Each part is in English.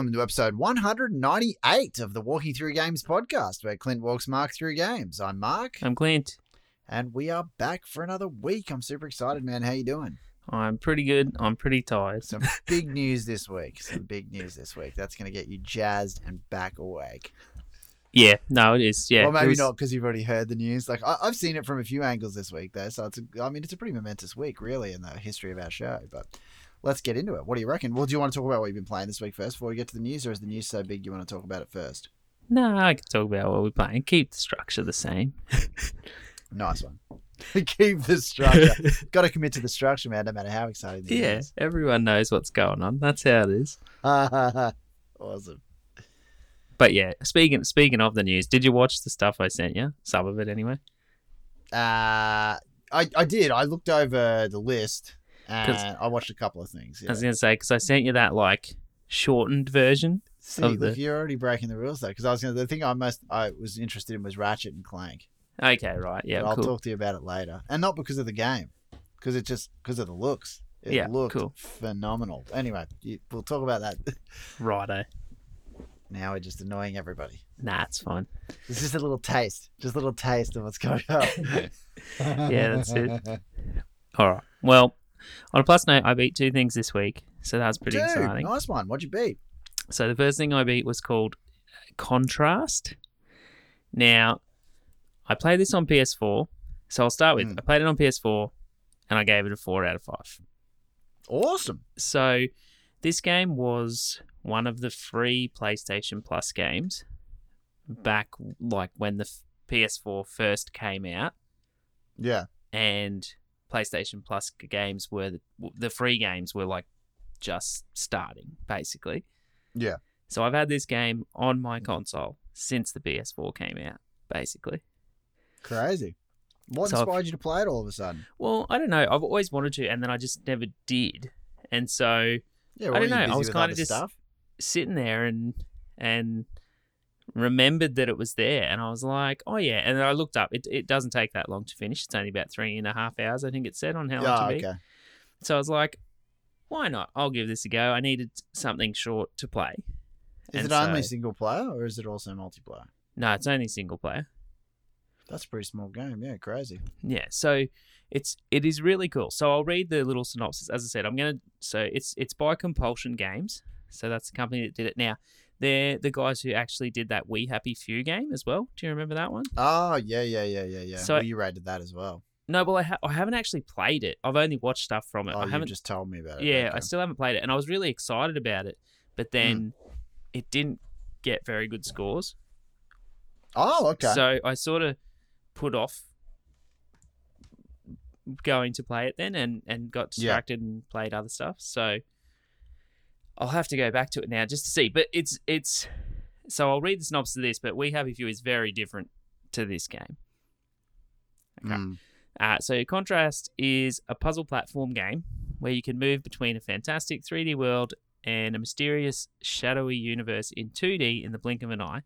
Welcome to episode 198 of the Walking Through Games podcast, where Clint walks Mark through games. I'm Mark, I'm Clint. and we are back for another week. I'm super excited, man. How you doing? I'm pretty good. I'm pretty tired. Some big news this week. Some big news this week. That's going to get you jazzed and back awake. Yeah, no, it is. Yeah, well, maybe was- not because you've already heard the news. Like I- I've seen it from a few angles this week, though. So it's, a, I mean, it's a pretty momentous week, really, in the history of our show. But let's get into it. What do you reckon? Well, do you want to talk about what you've been playing this week first before we get to the news, or is the news so big you want to talk about it first? No, I can talk about what we're playing. Keep the structure the same. Nice one. Keep the structure. Got to commit to the structure, man. No matter how exciting. the yeah, news everyone knows what's going on. That's how it is. is. awesome. But yeah, speaking speaking of the news, did you watch the stuff I sent you? Some of it, anyway. Uh, I I did. I looked over the list and I watched a couple of things. I was gonna say because I sent you that like shortened version. See, of look, the- you're already breaking the rules though. Because I was gonna. The thing I most I was interested in was Ratchet and Clank. Okay, right. Yeah, but I'll talk to you about it later, and not because of the game, because it just because of the looks. It Yeah, looked cool. phenomenal. Anyway, you, we'll talk about that. Righto. now we're just annoying everybody. Nah, it's fine. It's just a little taste, just a little taste of what's going on. Yeah, that's it. All right. Well, on a plus note, I beat two things this week, so that's pretty Dude, exciting. nice one. What'd you beat? So the first thing I beat was called Contrast. Now, I played this on PS4. So I'll start with Mm. I played it on PS4 and I gave it a 4 out of 5. Awesome. So this game was one of the free PlayStation Plus games back like when the PS4 first came out Yeah. and PlayStation Plus games were the, the free games were like just starting basically. Yeah. So I've had this game on my console since the PS4 came out, basically. Crazy. What So I've- inspired you to play it all of a sudden? Well, I don't know. I've always wanted to, and then I just never did. And so Yeah, I don't know, I was kinda just- stuff? sitting there and and remembered that it was there, and I was like, oh yeah. And then I looked up. It it doesn't take that long to finish. It's only about three and a half hours, I think it said on how long to ah, beat. okay. So I was like, why not? I'll give this a go. I needed something short to play. Is And it only so- single player or is it also multiplayer? No, it's only single player. That's a pretty small game. Yeah, crazy. Yeah, so it's it is really cool. So I'll read the little synopsis. As I said, I'm gonna so it's it's by Compulsion Games. So that's the company that did it. Now they're the guys who actually did that We Happy Few game as well. Do you remember that one? Oh, yeah, yeah, yeah, yeah, yeah. So- well, you rated that as well. No, well I, ha- I haven't actually played it. I've only watched stuff from it. Oh, I you haven't. just told me about it. yeah, okay. I still haven't played it, and I was really excited about it, but hmm. then it didn't get very good scores. Oh, okay. So I sort of put off going to play it then and, and got Yeah. distracted and played other stuff. So I'll have to go back to it now just to see. But it's it's so I'll read the synopsis of this, but We Happy Few is very different to this game. Okay. Mm. Uh, so Contrast is a puzzle platform game where you can move between a fantastic 3D world and a mysterious, shadowy universe in 2D in the blink of an eye.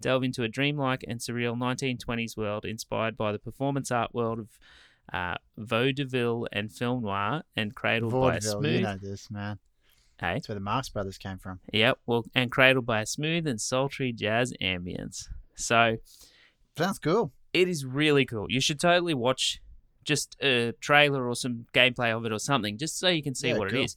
Delve into a dreamlike and surreal 1920s world inspired by the performance art world of uh, vaudeville and film noir and cradled by a smooth. you know this, man. Hey, That's where the Marx Brothers came from. yep. Well, and cradled by a smooth and sultry jazz ambience. So Sounds cool. it is really cool. You should totally watch just a trailer or some gameplay of it or something, just so you can see Yeah, what cool. it is.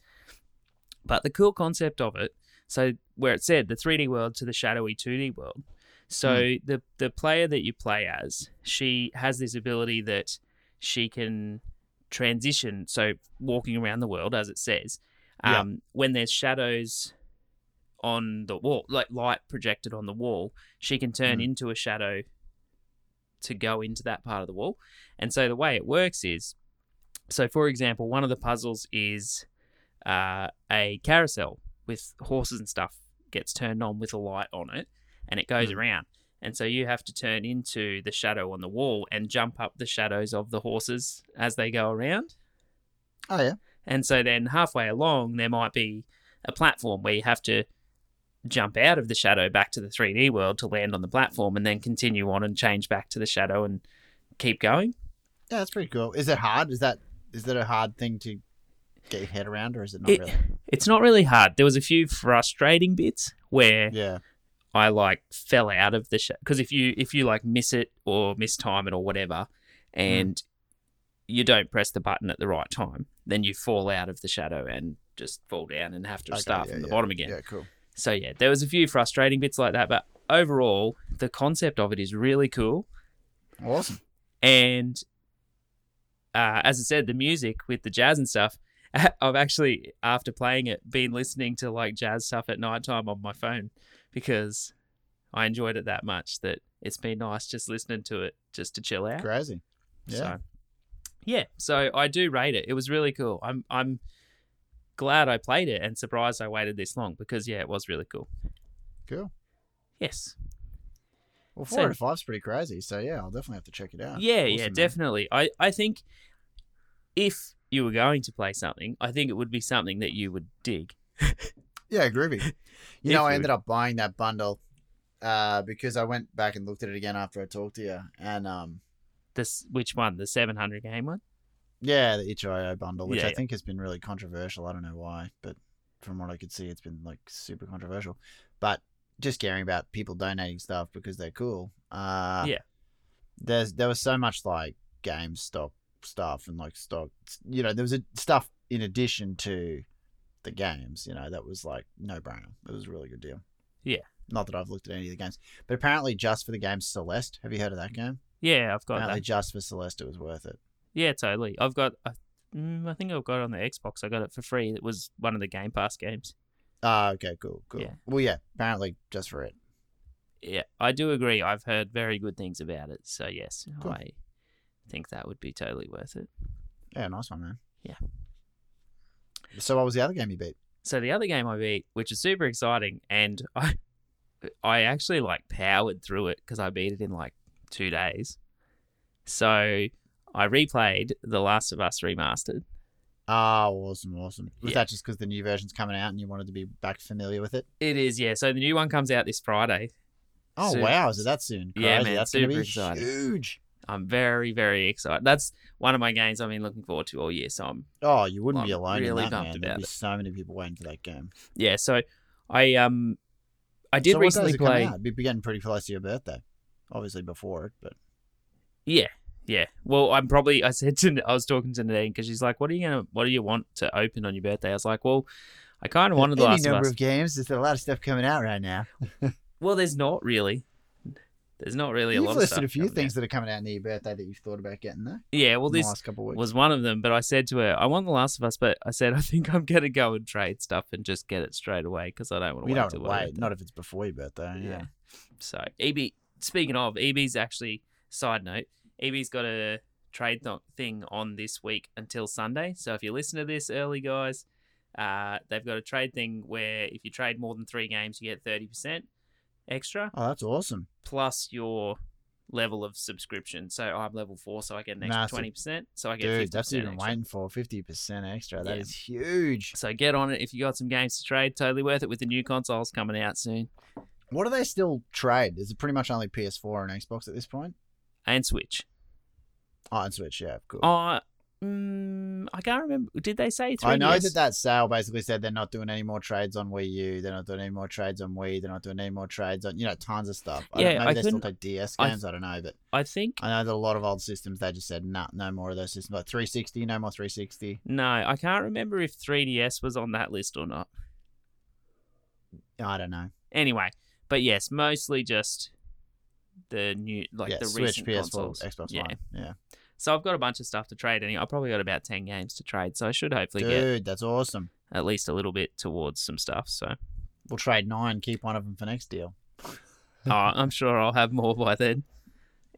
But the cool concept of it, so where it said the 3D world to the shadowy 2D world. So Hmm. the the player that you play as, she has this ability that she can transition. So walking around the world, as it says, Yeah. um, when there's shadows on the wall, like light projected on the wall, she can turn Hmm. into a shadow to go into that part of the wall. And so the way it works is so, for example, one of the puzzles is uh, a carousel with horses and stuff gets turned on with a light on it and it goes Mm. around. And so you have to turn into the shadow on the wall and jump up the shadows of the horses as they go around. Oh, yeah. And so then halfway along, there might be a platform where you have to jump out of the shadow back to the 3D world to land on the platform and then continue on and change back to the shadow and keep going. Yeah, that's pretty cool. Is it hard? Is that is that a hard thing to get your head around, or is it not It- really? It's not really hard. There was a few frustrating bits where Yeah. I like fell out of the shadow because if you if you like miss it or mistime it or whatever, mm. and you don't press the button at the right time, then you fall out of the shadow and just fall down and have to Okay, start yeah, from the yeah, bottom again. Yeah, cool. So yeah, there was a few frustrating bits like that, but overall, the concept of it is really cool. Awesome. And uh, as I said, the music with the jazz and stuff, I've actually, after playing it, been listening to like jazz stuff at nighttime on my phone because I enjoyed it that much that it's been nice just listening to it just to chill out. Crazy. Yeah. So, yeah, so I do rate it. It was really cool. I'm I'm glad I played it and surprised I waited this long because yeah, it was really cool. Cool. Yes. Well, So- four out of five's pretty crazy. So yeah, I'll definitely have to check it out. Yeah, Awesome, yeah, man. definitely. I, I think if you were going to play something, I think it would be something that you would dig. Yeah, groovy. You If know, I ended up buying that bundle uh, because I went back and looked at it again after I talked to you, and um, This which one? The 700 game one? yeah, the itch.io bundle, which Yeah, I yeah. think has been really controversial. I don't know why, but from what I could see, it's been like super controversial. But just caring about people donating stuff because they're cool. Uh, Yeah. There's there was so much like GameStop stuff and like stock. You know, there was a, stuff in addition to the games. You know, that was like no brainer. It was a really good deal. Yeah. Not that I've looked at any of the games, but apparently just for the game Celeste. Have you heard of that game? Yeah, I've got apparently that. just for Celeste, it was worth it. Yeah, totally. I've got. I, mm, I think I've got it on the Xbox. I got it for free. It was one of the Game Pass games. Ah, okay, cool, cool. Yeah. Well, yeah, apparently just for it. Yeah, I do agree. I've heard very good things about it. So yes, Cool. I think that would be totally worth it. Yeah, nice one, man. Yeah. So, what was the other game you beat? So the other game I beat, which is super exciting, and I, I actually like powered through it because I beat it in like two days. So I replayed The Last of Us remastered. Ah, awesome, awesome. Was Yeah. that just because the new version's coming out and you wanted to be back familiar with it? It is, yeah. So the new one comes out this Friday. Oh Soon. wow, is it that soon? Yeah, man, that's gonna super be exciting. huge. I'm very, very excited. That's one of my games I've been looking forward to all year. So I'm Oh, you wouldn't be alone really in that, pumped man. about There'd be it. so many people waiting for that game. yeah. So I um I did so recently play. out? It'd be getting pretty close to your birthday. Obviously before it, but Yeah, yeah. Well, I'm probably. I said to. I was talking to Nadine because she's like, "What are you gonna? What do you want to open on your birthday?" I was like, "Well, I kind of wanted The Last of number Us." of games. There's a lot of stuff coming out right now. Well, there's not really. There's not really a You've lot of listed stuff a few things out. that are coming out near your birthday that you've thought about getting there. Yeah, well, the this last couple of weeks. was one of them. But I said to her, "I want The Last of Us," but I said I think I'm gonna go and trade stuff and just get it straight away because I don't want to we wait don't wait. Not if it's before your birthday. Yeah. Yeah. So EB. Speaking of EB's, actually, side note, EB's got a trade th- thing on this week until Sunday. So if you listen to this early, guys, uh, they've got a trade thing where if you trade more than three games, you get thirty percent extra Oh, that's awesome. plus your level of subscription. So I'm level four, so I get an extra twenty percent. So I get Dude, fifty that's percent even extra. waiting for fifty percent extra. That Yeah. is huge. So get on it if you got some games to trade. Totally worth it with the new consoles coming out soon What do they still trade? Is it pretty much only PS4 and Xbox at this point? and Switch. Oh, and Switch. Yeah, cool. Oh, mm, I can't remember. Did they say 3DS? I know that that sale basically said they're not doing any more trades on Wii U. They're not doing any more trades on Wii. They're not doing any more trades on you know tons of stuff. I don't- Yeah, maybe I they still take DS I- games. I, don't know, but I think I know that a lot of old systems they just said nah, no more of those systems. Like 360, no more 360. no. I can't remember if 3DS was on that list or not. I don't know. Anyway, but yes, mostly just the new, like yeah, the Switch, recent PS4, consoles. Xbox yeah. One. Yeah, So I've got a bunch of stuff to trade. Anyway, I've probably got about ten games to trade. So I should hopefully dude, get that's awesome. at least a little bit towards some stuff. So We'll trade nine, keep one of them for next deal. oh, I'm sure I'll have more by then.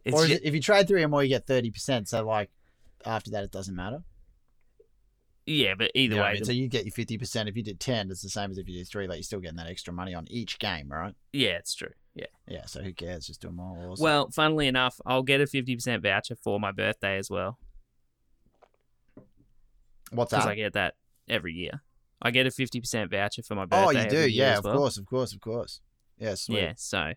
It's or is ju- it, if you trade three or more, you get thirty percent. So like after that, it doesn't matter. Yeah, but either You know way, I mean? the- so you get your fifty percent. If you did ten, it's the same as if you did three. Like you're still getting that extra money on each game, right? yeah, it's true. Yeah. Yeah. So who cares? Just do them all. Awesome. Well, funnily enough, I'll get a fifty percent voucher for my birthday as well what's that? because? I get that every year. I get a fifty percent voucher for my oh, birthday. oh, you do? Yeah, of well. course, of course, of course. Yeah, sweet. Yeah, so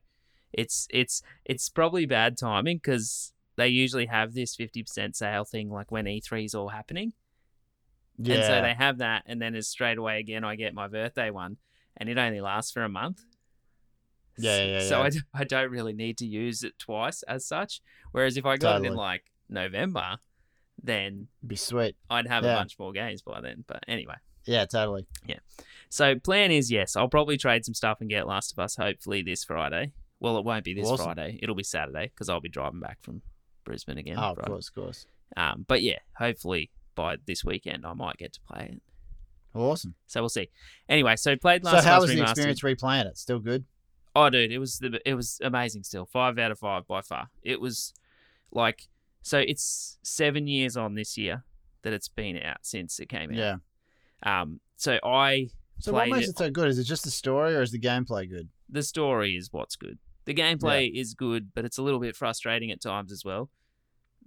it's it's it's probably bad timing because they usually have this fifty percent sale thing like when E 3 is all happening. Yeah. And so they have that, and then as straight away again, I get my birthday one, and it only lasts for a month. Yeah, S- yeah, So yeah. I, d- I don't really need to use it twice as such. Whereas if I got it in like November, then be sweet. I'd have a bunch more games by then. But anyway, Yeah, totally. Yeah. So plan is yes, I'll probably trade some stuff and get Last of Us hopefully this Friday. Well, it won't be this Awesome. Friday. It'll be Saturday because I'll be driving back from Brisbane again. oh, of course, of course. Um, but yeah, hopefully by this weekend I might get to play it. Awesome. So we'll see. Anyway, so played last. So how was the Remastered. experience replaying it? Still good? Oh, dude, it was the it was amazing. Still, five out of five by far. It was like so. It's seven years on this year that it's been out since it came out. Yeah. Um. So I So what makes it- it so good? Is it just the story or is the gameplay good? the story is what's good. The gameplay is good, but it's a little bit frustrating at times as well.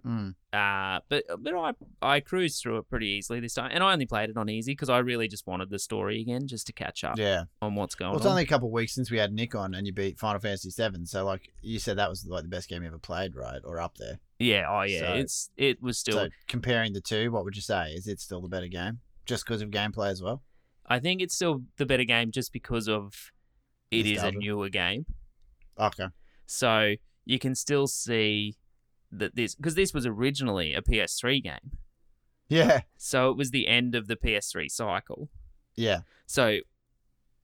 Mm. Uh, but but I I cruised through it pretty easily this time, and I only played it on easy because I really just wanted the story again, just to catch up Yeah. on what's going on. Well, it's on. only a couple of weeks since we had Nick on and you beat Final Fantasy VII. So, like, you said that was like the best game you ever played, right? Or up there. yeah, oh yeah, So- it's it was still. So, comparing the two, what would you say? Is it still the better game? Just because of gameplay as well? I think it's still the better game just because of it is a newer game. Okay. So you can still see that this because this was originally a PS3 game. Yeah. So it was the end of the PS3 cycle. Yeah. So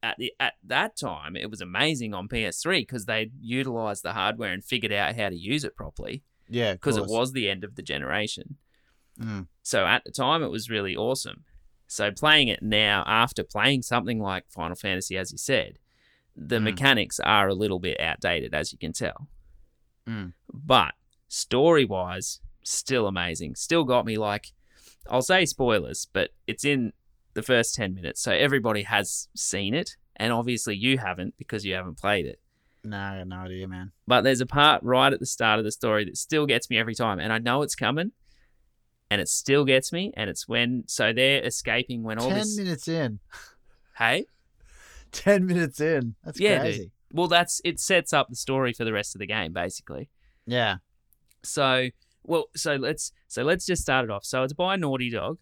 at the at that time it was amazing on PS3 because they utilized the hardware and figured out how to use it properly Yeah. because it was the end of the generation. Mm. So at the time, it was really awesome. So playing it now, after playing something like Final Fantasy, as you said, the Mm. mechanics are a little bit outdated, as you can tell. Mm. But story wise, still amazing. Still got me like, I'll say spoilers, but it's in the first 10 minutes. So everybody has seen it. And obviously you haven't because you haven't played it. No, I got no idea, man. But there's a part right at the start of the story that still gets me every time, and I know it's coming, and it still gets me. And it's when so they're escaping when all Ten this. minutes in. Hey, Ten minutes in. That's Yeah, dude. well, that's it sets up the story for the rest of the game, basically. Yeah. So, well, so let's so let's just start it off. So it's by Naughty Dog.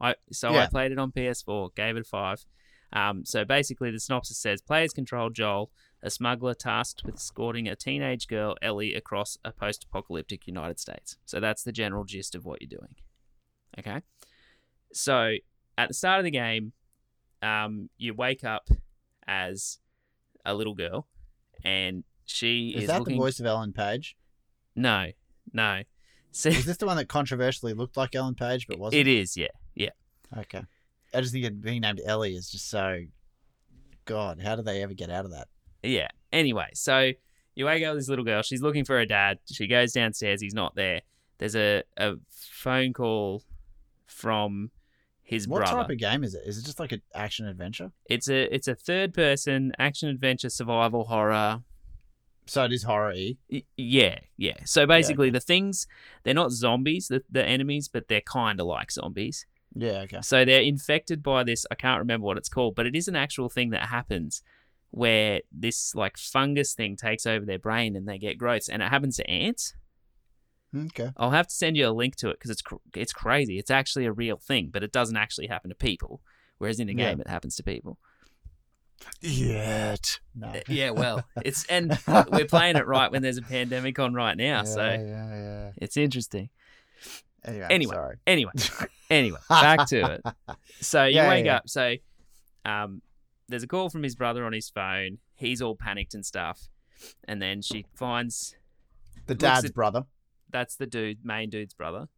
I so I played it on PS4, gave it a five. Um, so basically, the synopsis says players control Joel, a smuggler tasked with escorting a teenage girl Ellie across a post-apocalyptic United States. So that's the general gist of what you're doing. Okay. So at the start of the game, um, you wake up as a little girl, and she Is, is, that looking. the voice of Ellen Page? No, no. See, Is this the one that controversially looked like Ellen Page but wasn't? it is, yeah, yeah. Okay. I just think it being named Ellie is just so. God, how do they ever get out of that? Yeah. Anyway, so you wake up with this little girl. She's looking for her dad. She goes downstairs. He's not there. There's a, a phone call from his brother. What brother. type of game is it? Is it just like an action adventure? It's a it's a third person action adventure survival horror. So it is horror Yeah, yeah. So basically, the things they're not zombies, the, the enemies, but they're kind of like zombies. Yeah, okay. So they're infected by this. I can't remember what it's called, but it is an actual thing that happens where this like fungus thing takes over their brain and they get growths, and it happens to ants. Okay. I'll have to send you a link to it because it's cr- it's crazy. It's actually a real thing, but it doesn't actually happen to people. Whereas in the Yeah. game, it happens to people. Yet. No. Uh, Yeah, well, it's and we're playing it right when there's a pandemic on right now, yeah, so yeah, yeah. it's interesting. Anyway, Anyway. sorry. Anyway, anyway, back to it. So you Yeah, wake yeah. up. So um, there's a call from his brother on his phone. He's all panicked and stuff. And then she finds The dad's at- brother. that's the dude, main dude's brother.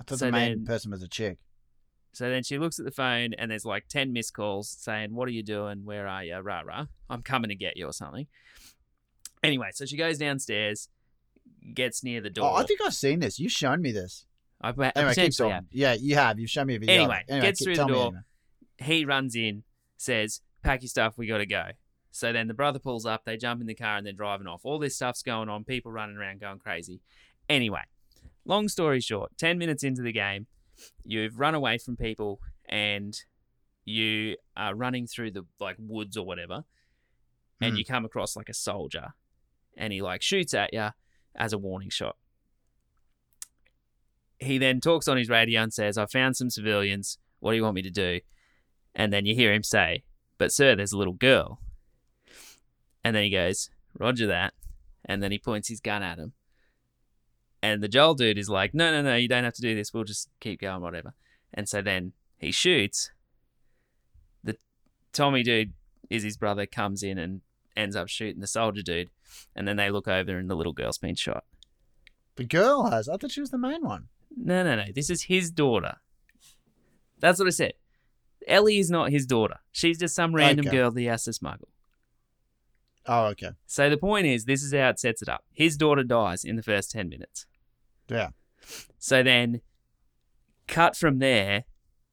I thought so the main then- person was a chick. So then she looks at the phone and there's like 10 missed calls saying, What are you doing? Where are you? Rah, rah. I'm coming to get you or something. Anyway, so she goes downstairs, gets near the door. Oh, I think I've seen this. You've shown me this. I, I Anyway, keep talking. have. Yeah, you have. You've shown me a video. Anyway, anyway gets keep- through the door. he runs in, says, "Pack your stuff, we got to go." So then the brother pulls up, they jump in the car and they're driving off. All this stuff's going on, people running around going crazy. Anyway, long story short, 10 minutes into the game, you've run away from people and you are running through the like woods or whatever and Hmm. you come across like a soldier and he like shoots at you as a warning shot. he then talks on his radio and says, I found some civilians. What do you want me to do? And then you hear him say, But sir, there's a little girl. And then he goes, Roger that. And then he points his gun at him. And the Joel dude is like, No, no, no, you don't have to do this. We'll just keep going, whatever. And so then he shoots. The Tommy dude is his brother, comes in and ends up shooting the soldier dude. And then they look over and the little girl's been shot. The girl has. I thought she was the main one. No, no, no. This is his daughter. That's what I said. Ellie is not his daughter. She's just some random Okay. girl that he has to smuggle. Oh, okay. So the point is, this is how it sets it up. His daughter dies in the first 10 minutes. Yeah. So then, cut from there,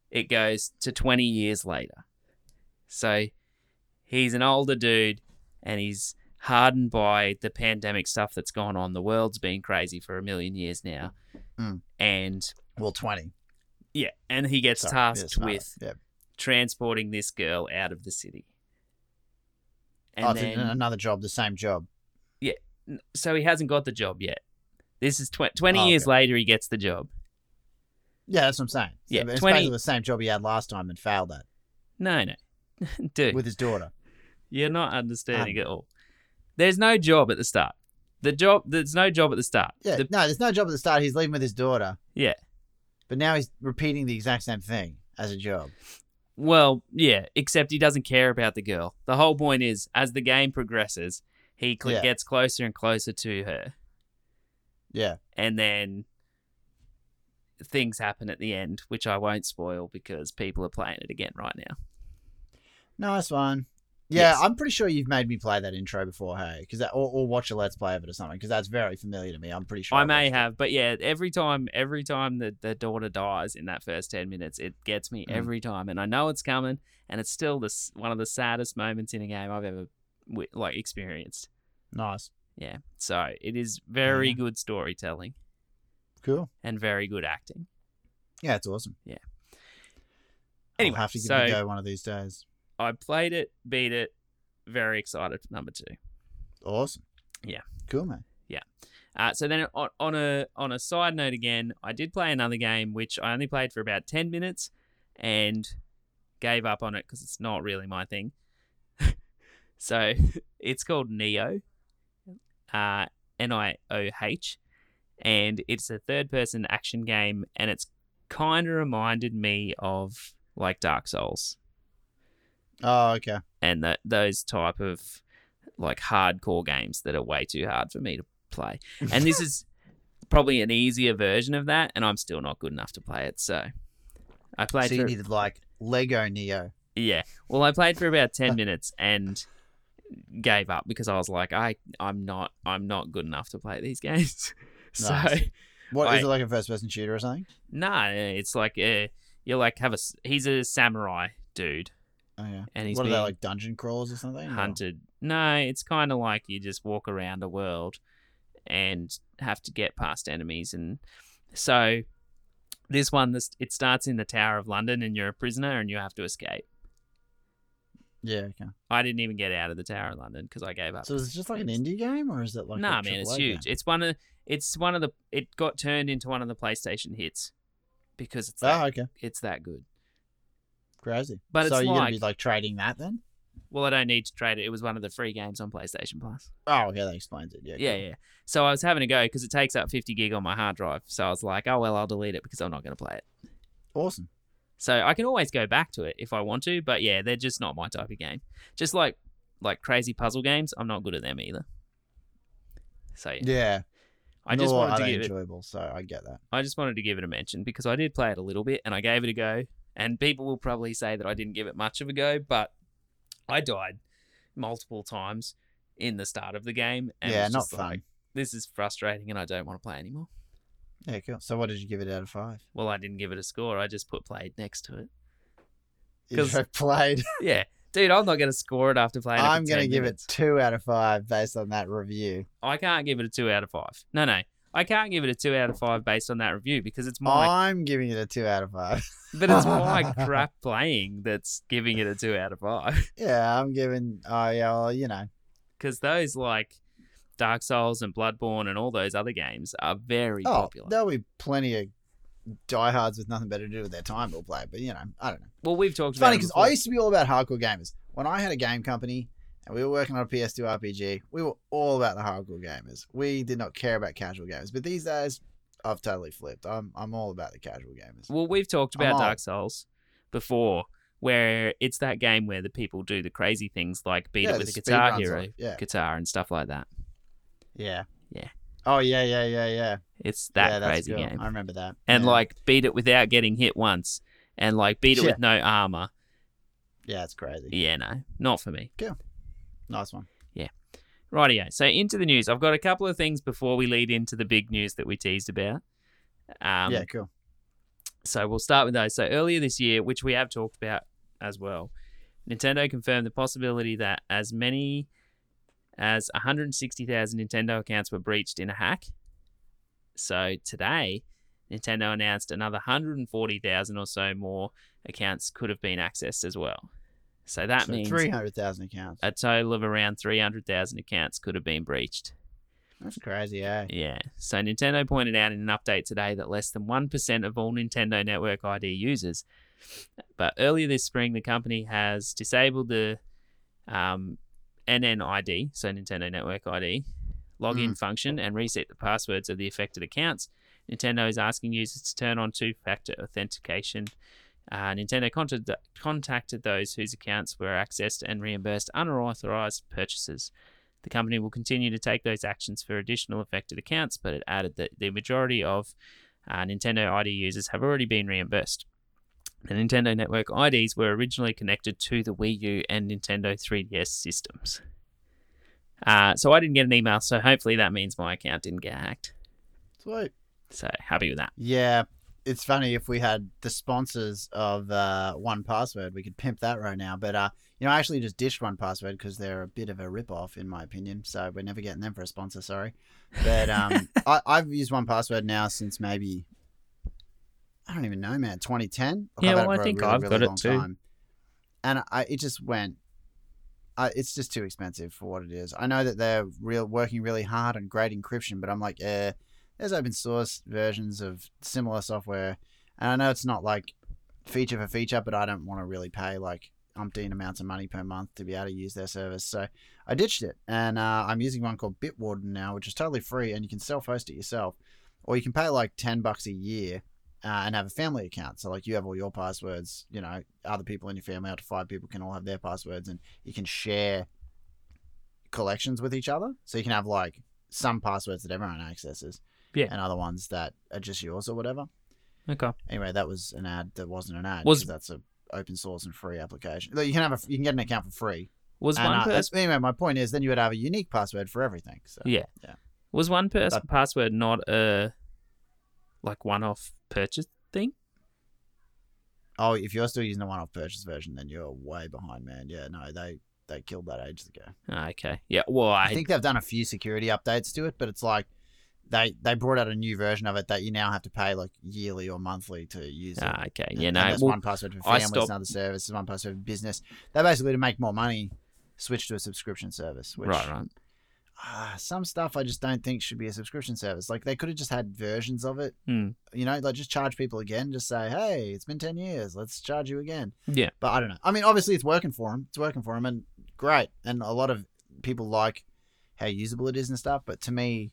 it goes to 20 years later. So he's an older dude and he's hardened by the pandemic stuff that's gone on. The world's been crazy for a million years now. Mm. And Well, 20. yeah, and he gets Sorry. tasked with Yeah. transporting this girl out of the city. And oh, then, another job, the same job. Yeah. So he hasn't got the job yet. This is tw- 20 Oh, years okay. later, he gets the job. Yeah, that's what I'm saying. Yeah, it's 20 basically the same job he had last time and failed at No, no. Dude, with his daughter. you're not understanding Um, at all. There's no job at the start. The job, there's no job at the start. Yeah, The- no, there's no job at the start. He's leaving with his daughter, yeah. but now he's repeating the exact same thing as a job. Well, yeah, except he doesn't care about the girl. The whole point is, as the game progresses, he cl- Yeah. gets closer and closer to her. Yeah. and then things happen at the end, which I won't spoil because people are playing it again right now. Nice one. Yeah, Yes. I'm pretty sure you've made me play that intro before, hey, because that or, or watch a let's play of it or something, because that's very familiar to me. I'm pretty sure I I've may watched it. have, but yeah, every time, every time the, the daughter dies in that first ten minutes, it gets me Mm. every time, and I know it's coming, and it's still this one of the saddest moments in a game I've ever like experienced. Nice, Yeah, so it is very Yeah. good storytelling cool. and very good acting. Yeah, it's awesome. Yeah. I'll Anyway, have to give so it a go one of these days. I played it, beat it, very excited for number two. Awesome. Yeah. Cool, man. Yeah. Uh, so then on, on a on a side note again, I did play another game which I only played for about ten minutes and gave up on it because it's not really my thing. so it's called Nioh, uh, N I O H, and it's a third person action game, and it's kind of reminded me of like Dark Souls Oh, okay. and that those type of like hardcore games that are way too hard for me to play. And this is probably an easier version of that, and I'm still not good enough to play it. So I played so you for needed like Lego Nioh. yeah. Well, I played for about ten minutes and gave up because I was like, I I'm not I'm not good enough to play these games. so Nice. What is I- it like a first person shooter or something? nah, it's like uh, you like have a he's a samurai dude Oh yeah. and he's what are they like dungeon crawls or something? or- hunted. No, it's kind of like you just walk around a world and have to get past enemies, and so this one, this it starts in the Tower of London, and you're a prisoner, and you have to escape. Yeah. Okay. I didn't even get out of the Tower of London because I gave up. So is it just like an indie game, or is it like? nah, a man, it's huge. game? It's one of it's one of the it got turned into one of the PlayStation hits because it's Oh, that, okay. it's that good. Crazy. But so it's you're gonna be like trading that then? Well, I don't need to trade it. It was one of the free games on PlayStation Plus. Oh, okay. That explains it. Yeah. Yeah, yeah. So I was having to go because it takes up 50 gig on my hard drive. So I was like, oh, well, I'll delete it because I'm not going to play it. Awesome. So I can always go back to it if I want to, but yeah, they're just not my type of game. Just like like crazy puzzle games, I'm not good at them either. So yeah, Yeah. I just wanted to give it, enjoyable, so I get that. I just wanted to give it a mention because I did play it a little bit and I gave it a go. And people will probably say that I didn't give it much of a go, but I died multiple times in the start of the game. And yeah, not fun. like, this is frustrating and I don't want to play anymore. Yeah, cool. So what did you give it out of five? Well, I didn't give it a score. I just put played next to it. Because I played. Yeah, dude, I'm not going to score it after playing. I'm gonna give minutes. it two out of five based on that review. I can't give it a two out of five. No, no, I can't give it a two out of five based on that review because it's my, I'm giving it a two out of five. but it's my crap playing that's giving it a two out of five. yeah, I'm giving. Oh yeah, well, you know. Because those like Dark Souls and Bloodborne and all those other games are very Oh, popular. there'll be plenty of diehards with nothing better to do with their time will play. But you know, I don't know. Well, we've talked It's about funny because. I used to be all about hardcore gamers. When I had a game company and we were working on a PS2 RPG, we were all about the hardcore gamers. We did not care about casual gamers. But these days, I've totally flipped. I'm I'm all about the casual gamers. Well, we've talked about. Dark Souls before, where it's that game where the people do the crazy things like beat Yeah, it with a guitar hero yeah. guitar and stuff like that. Yeah. Yeah. Oh yeah, yeah, yeah, yeah. It's that yeah, that's crazy cool. game. I remember that. and yeah. like beat it without getting hit once, and like beat it Yeah. with no armor. yeah, it's crazy. Yeah, no, not for me. Cool. Nice one. Yeah. Rightio. So into the news. I've got a couple of things before we lead into the big news that we teased about. Um, yeah, cool. So we'll start with those. So earlier this year, which we have talked about as well, Nintendo confirmed the possibility that as many as 160,000 Nintendo accounts were breached in a hack. So today, Nintendo announced another 140,000 or so more accounts could have been accessed as well. So that so means three hundred thousand accounts. a total of around 300,000 accounts could have been breached. That's crazy, eh? Yeah. So Nintendo pointed out in an update today that less than 1% of all Nintendo Network ID users. But earlier this spring, the company has disabled the um, NNID, so Nintendo Network ID, login function and reset the passwords of the affected accounts. Nintendo is asking users to turn on two factor authentication. Uh, Nintendo contacted, contacted those whose accounts were accessed and reimbursed unauthorized purchases. The company will continue to take those actions for additional affected accounts, but it added that the majority of uh, Nintendo ID users have already been reimbursed. The Nintendo Network IDs were originally connected to the Wii U and Nintendo 3DS systems. Uh, so I didn't get an email, so hopefully that means my account didn't get hacked. Sweet. So happy with that. Yeah, it's funny if we had the sponsors of uh, 1Password, we could pimp that right now. But uh, you know, I actually just ditched 1Password because they're a bit of a rip off, in my opinion. So we're never getting them for a sponsor. Sorry, but um, I, I've used 1Password now since maybe I don't even know, man, 2010. Like, Yeah, I've well, I it for a think really, I've really got it too. Time. And I, it just went. Uh, it's just too expensive for what it is. I know that they're real working really hard on great encryption, but I'm like, eh, there's open source versions of similar software, and I know it's not like feature for feature, but I don't want to really pay like umpteen amounts of money per month to be able to use their service. So I ditched it, and uh, I'm using one called Bitwarden now, which is totally free, and you can self-host it yourself, or you can pay like ten bucks a year. Uh, and have a family account. So, like, you have all your passwords, you know, other people in your family, up to five people, can all have their passwords, and you can share collections with each other. So, you can have, like, some passwords that everyone accesses, Yeah. and other ones that are just yours or whatever. Okay. Anyway, that was an ad that wasn't an ad. Was- that's a open source and free application. Look, You can have a you can get an account for free. Was And, one uh, person anyway, my point is, then you would have a unique password for everything. So Yeah. yeah. was one person That- password not a like one-off purchase thing? Oh, if you're still using the one-off purchase version, then you're way behind, man. Yeah, no, they they killed that ages ago. Ah, okay. Yeah. Well, I, I think they've done a few security updates to it, but it's like they they brought out a new version of it that you now have to pay like yearly or monthly to use it. Ah, okay. Yeah. and No. there's well, 1Password for families, stopped- another service, 1Password for business. They basically to make more money, switch to a subscription service. Which, right. Right. Ah, some stuff I just don't think should be a subscription service. Like they could have just had versions of it. Hmm. You know, like just charge people again. Just say, hey, it's been ten years. Let's charge you again. Yeah. But I don't know. I mean, obviously it's working for them. It's working for them, and great. And a lot of people like how usable it is and stuff. But to me,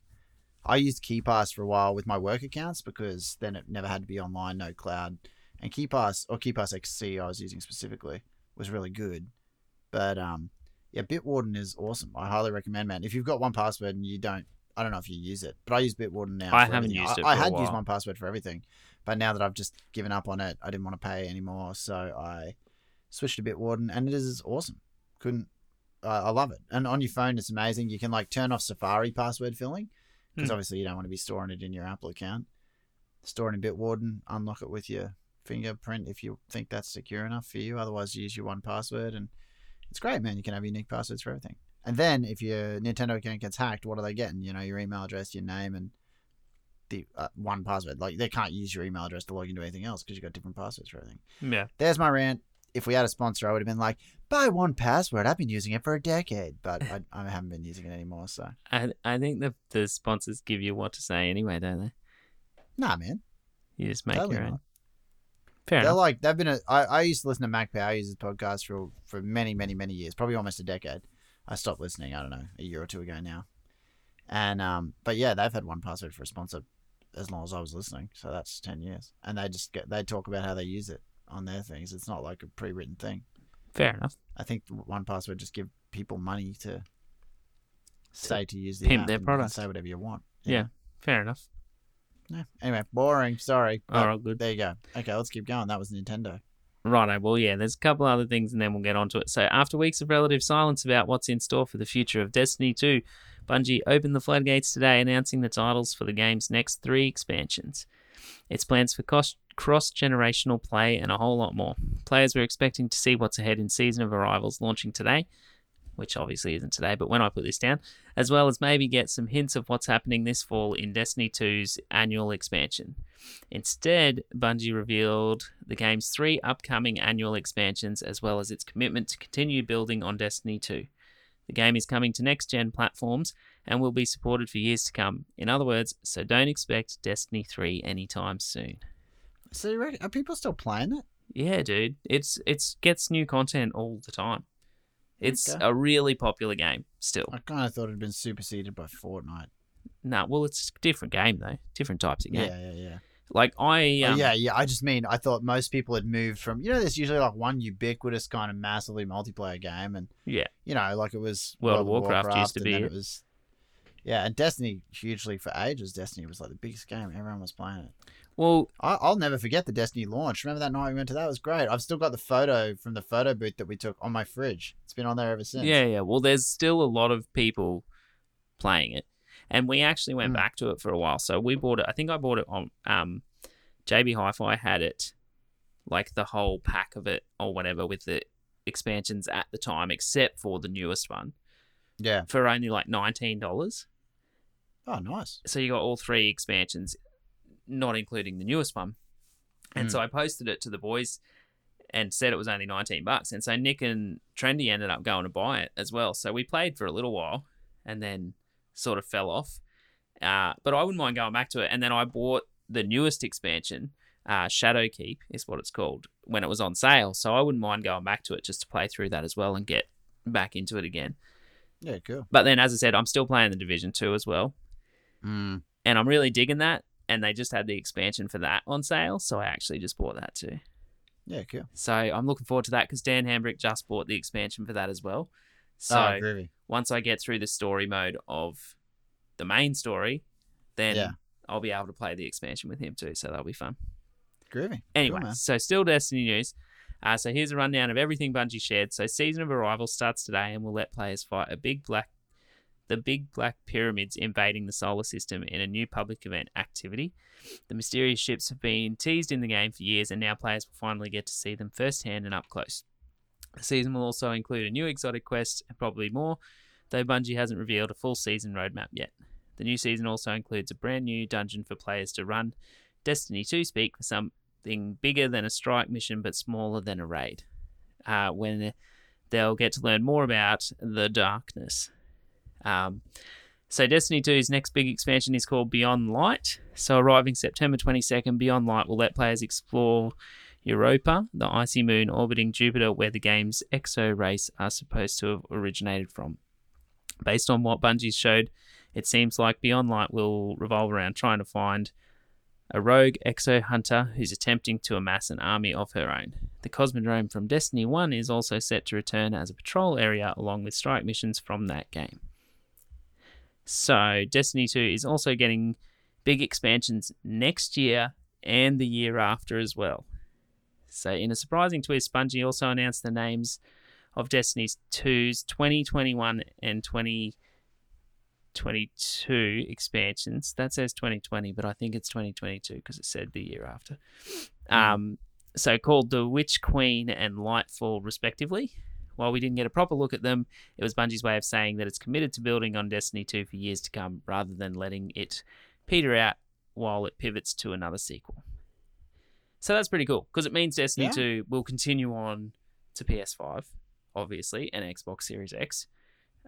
I used KeePass for a while with my work accounts because then it never had to be online, no cloud. And KeePass or KeePass XC I was using specifically was really good. But um, yeah, Bitwarden is awesome. I highly recommend, man. If you've got 1Password and you don't, I don't know if you use it, but I use Bitwarden now. I haven't everything. used it I a had used 1Password for everything, but now that I've just given up on it, I didn't want to pay anymore, so I switched to Bitwarden, and it is awesome. Couldn't. Uh, I love it. And on your phone, it's amazing. You can like turn off Safari password filling because Hmm. obviously you don't want to be storing it in your Apple account. Store it in Bitwarden. Unlock it with your fingerprint if you think that's secure enough for you. Otherwise, use your one password, and it's great, man. You can have unique passwords for everything. And then if your Nintendo account gets hacked, what are they getting? You know, your email address, your name, and the uh, one password. Like they can't use your email address to log into anything else because you've got different passwords for everything. Yeah. There's my rant. If we had a sponsor, I would have been like, buy 1Password. I've been using it for a decade, but I, I haven't been using it anymore. So I I think the the sponsors give you what to say anyway, don't they? nah, man. You just make Totally your own. not. Fair They're enough. like they've been. A, I, I used to listen to Mac Power Users podcast for for many many many years, probably almost a decade. I stopped listening. I don't know a year or two ago now. And um, but yeah, they've had 1Password for a sponsor as long as I was listening, so that's ten years. And they just get they talk about how they use it on their things. It's not like a pre-written thing. Fair enough. I think 1Password just give people money to say to use the pimp app their and can product. say whatever you want. Yeah. Fair enough. Yeah. Anyway, boring. Sorry. All right, good. There you go. Okay, let's keep going. That was Nintendo. Righto. Well, yeah, there's a couple other things and then we'll get onto it. So, after weeks of relative silence about what's in store for the future of Destiny 2, Bungie opened the floodgates today, announcing the titles for the game's next three expansions. Its plans for cross generational play and a whole lot more. Players were expecting to see what's ahead in Season of Arrivals launching today, which obviously isn't today, but when I put this down, as well as maybe get some hints of what's happening this fall in Destiny 2's annual expansion. Instead, Bungie revealed the game's three upcoming annual expansions as well as its commitment to continue building on Destiny 2. The game is coming to next gen platforms and will be supported for years to come. In other words, so don't expect Destiny 3 anytime soon. So are people still playing it? Yeah, dude, it's it's gets new content all the time. It's Okay. a really popular game still. I kind of thought it had been superseded by Fortnite. No, well, it's a different game though, different types of game. Yeah, yeah, yeah. Like I, Oh, um, yeah, yeah. I just mean I thought most people had moved from you know there's usually like one ubiquitous kind of massively multiplayer game, and Yeah. you know like it was World of Warcraft used to be it was yeah, and Destiny hugely for ages. Destiny was like the biggest game. Everyone was playing it. Well, I, I'll never forget the Destiny launch. Remember that night we went to that? It was great. I've still got the photo from the photo booth that we took on my fridge. It's been on there ever since. Yeah, yeah. Well, there's still a lot of people playing it, and we actually went Mm. back to it for a while. So we bought it. I think I bought it on um, JB Hi-Fi had it, like the whole pack of it or whatever with the expansions at the time, except for the newest one Yeah. for only like nineteen dollars. Oh, nice. So you got all three expansions, not including the newest one. And Mm. so I posted it to the boys and said it was only 19 bucks. And so Nick and Trendy ended up going to buy it as well. So we played for a little while and then sort of fell off. Uh, but I wouldn't mind going back to it. And then I bought the newest expansion, uh, Shadowkeep is what it's called, when it was on sale. So I wouldn't mind going back to it just to play through that as well and get back into it again. Yeah, cool. But then, as I said, I'm still playing the Division 2 as well Mm. and I'm really digging that. And they just had the expansion for that on sale, so I actually just bought that too. Yeah, cool. So I'm looking forward to that because Dan Hambrick just bought the expansion for that as well. So oh, groovy. once I get through the story mode of the main story, then Yeah. I'll be able to play the expansion with him too. So that'll be fun. Groovy. Anyway, Cool, so still Destiny news. Uh, so here's a rundown of everything Bungie shared. So Season of Arrival starts today and we'll let players fight a big black, the big black pyramids invading the solar system in a new public event activity. The mysterious ships have been teased in the game for years, and now players will finally get to see them firsthand and up close. The season will also include a new exotic quest and probably more, though Bungie hasn't revealed a full season roadmap yet. The new season also includes a brand new dungeon for players to run, Destiny 2 speak for something bigger than a strike mission but smaller than a raid, uh, when they'll get to learn more about the darkness. Um, so, Destiny 2's next big expansion is called Beyond Light. So, arriving September 22nd, Beyond Light will let players explore Europa, the icy moon orbiting Jupiter, where the game's exo race are supposed to have originated from. Based on what Bungie showed, it seems like Beyond Light will revolve around trying to find a rogue exo hunter who's attempting to amass an army of her own. The Cosmodrome from Destiny 1 is also set to return as a patrol area along with strike missions from that game. So, Destiny 2 is also getting big expansions next year and the year after as well. So, in a surprising twist, Bungie also announced the names of Destiny 2's 2021 and 2022 expansions. That says 2020, but I think it's 2022 because it said the year after. Um, so, called the Witch Queen and Lightfall, respectively. While we didn't get a proper look at them, it was Bungie's way of saying that it's committed to building on Destiny 2 for years to come rather than letting it peter out while it pivots to another sequel. So that's pretty cool because it means Destiny Yeah. 2 will continue on to PS5, obviously, and Xbox Series X.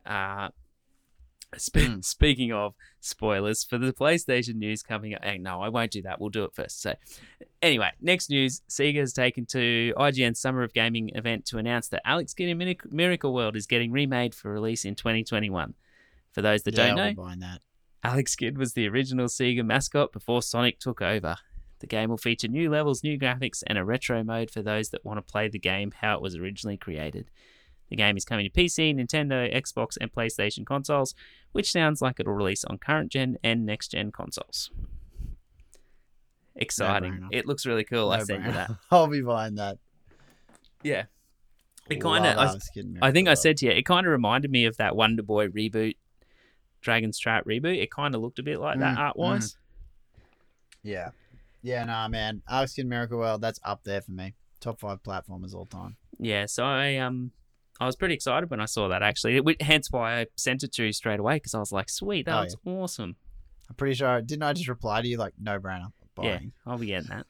Uh, Spe- Mm. Speaking of spoilers for the PlayStation news coming up, eh, no, I won't do that. We'll do it first. So, anyway, next news: Sega has taken to IGN's Summer of Gaming event to announce that Alex Kidd in Miracle World is getting remade for release in 2021. For those that yeah, don't know, I'll be buying that. Alex Kidd was the original Sega mascot before Sonic took over. The game will feature new levels, new graphics, and a retro mode for those that want to play the game how it was originally created. The game is coming to PC, Nintendo, Xbox, and PlayStation consoles, which sounds like it'll release on current gen and next gen consoles. Exciting. No-brainer. it looks really cool. I No you brainer. that. I'll be buying that. Yeah. It kind of, I, Alex Kidd in I think I said to you, it kind of reminded me of that Wonder Boy reboot, Dragon's Trap reboot. It kind of looked a bit like that Mm, art wise. Yeah. Yeah, nah, man. Alex Kidd Miracle World, that's up there for me. Top five platformers all time. Yeah, so I um I was pretty excited when I saw that actually. It, hence why I sent it to you straight away because I was like, sweet, that Oh, looks awesome. I'm pretty sure. Didn't I just reply to you like no brainer? Yeah, I'll be getting that.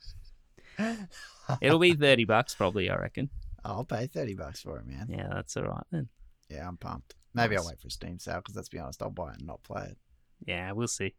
It'll be thirty bucks probably, I reckon. I'll pay thirty bucks for it, man. Yeah, that's all right then. Yeah, I'm pumped. Maybe I'll wait for a Steam sale because let's be honest, I'll buy it and not play it. Yeah, we'll see.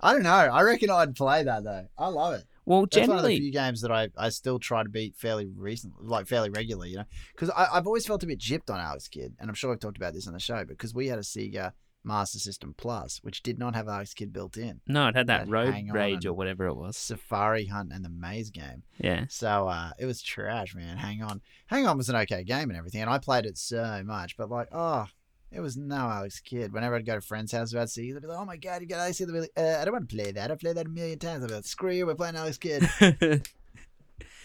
I don't know. I reckon I'd play that though. I love it. Well, That's one of the few games that I, I still try to beat fairly recently, like fairly regularly, you know, because I've always felt a bit gypped on Alex Kidd, and I'm sure I've talked about this on the show, because we had a Sega Master System Plus, which did not have Alex Kidd built in. no, it had that That road rage or whatever it was. Safari Hunt and the Maze game. Yeah, So uh, it was trash, man. Hang on, Hang on was an okay game and everything, and I played it so much, but like, oh, it was no Alex Kidd. Whenever I'd go to friends' house about Sega, they'd be like, "Oh my god, you got Alex Kidd!" Like, uh, "I don't want to play that. I've played that a million times." I'd be like, "Screw you, we're playing Alex Kidd."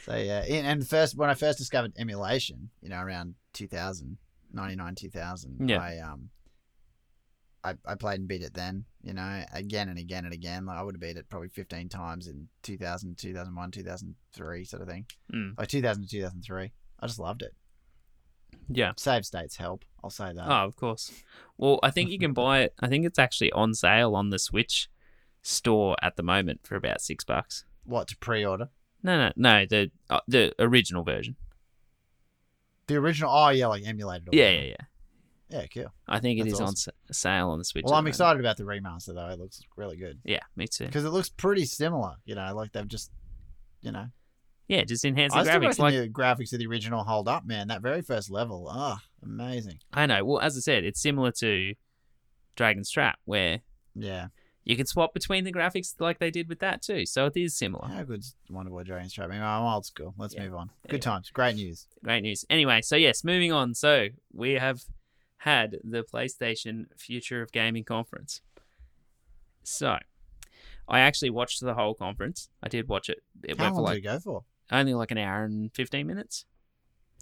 So yeah, and and first when I first discovered emulation, you know, around 2000, 99, 2000, Yeah. I um, I, I played and beat it then, you know, again and again and again. Like I would have beat it probably 15 times in 2000, 2001, 2003 sort of thing. Mm. Like 2000 2003. I just loved it. yeah. Save states help. I'll say that. Oh, of course. Well, I think you can buy it. I think it's actually on sale on the Switch store at the moment for about six bucks. What to pre-order? No, no, no. The uh, the original version. The original. Oh yeah, like emulated. Yeah, yeah, yeah. Yeah, cool. I think it That's is on awesome. sa- sale on the Switch. Well, I'm excited about the remaster though. It looks really good Yeah, me too. because it looks pretty similar. You know, like they've just, you know, Yeah, just enhance the I still graphics. reckon Like the graphics of the original hold up, man. That very first level, ah, amazing. I know. Well, as I said, it's similar to Dragon's Trap, where Yeah. you can swap between the graphics like they did with that too. So it is similar. How good's Wonder Boy Dragon's Trap? I mean, I'm old school. Let's Yeah. move on. Anyway. Good times. Great news. Great news. Anyway, so yes, moving on. So we have had the PlayStation Future of Gaming conference. So I actually watched the whole conference. I did watch it. It How went for long like did it go for? only like an hour and fifteen minutes.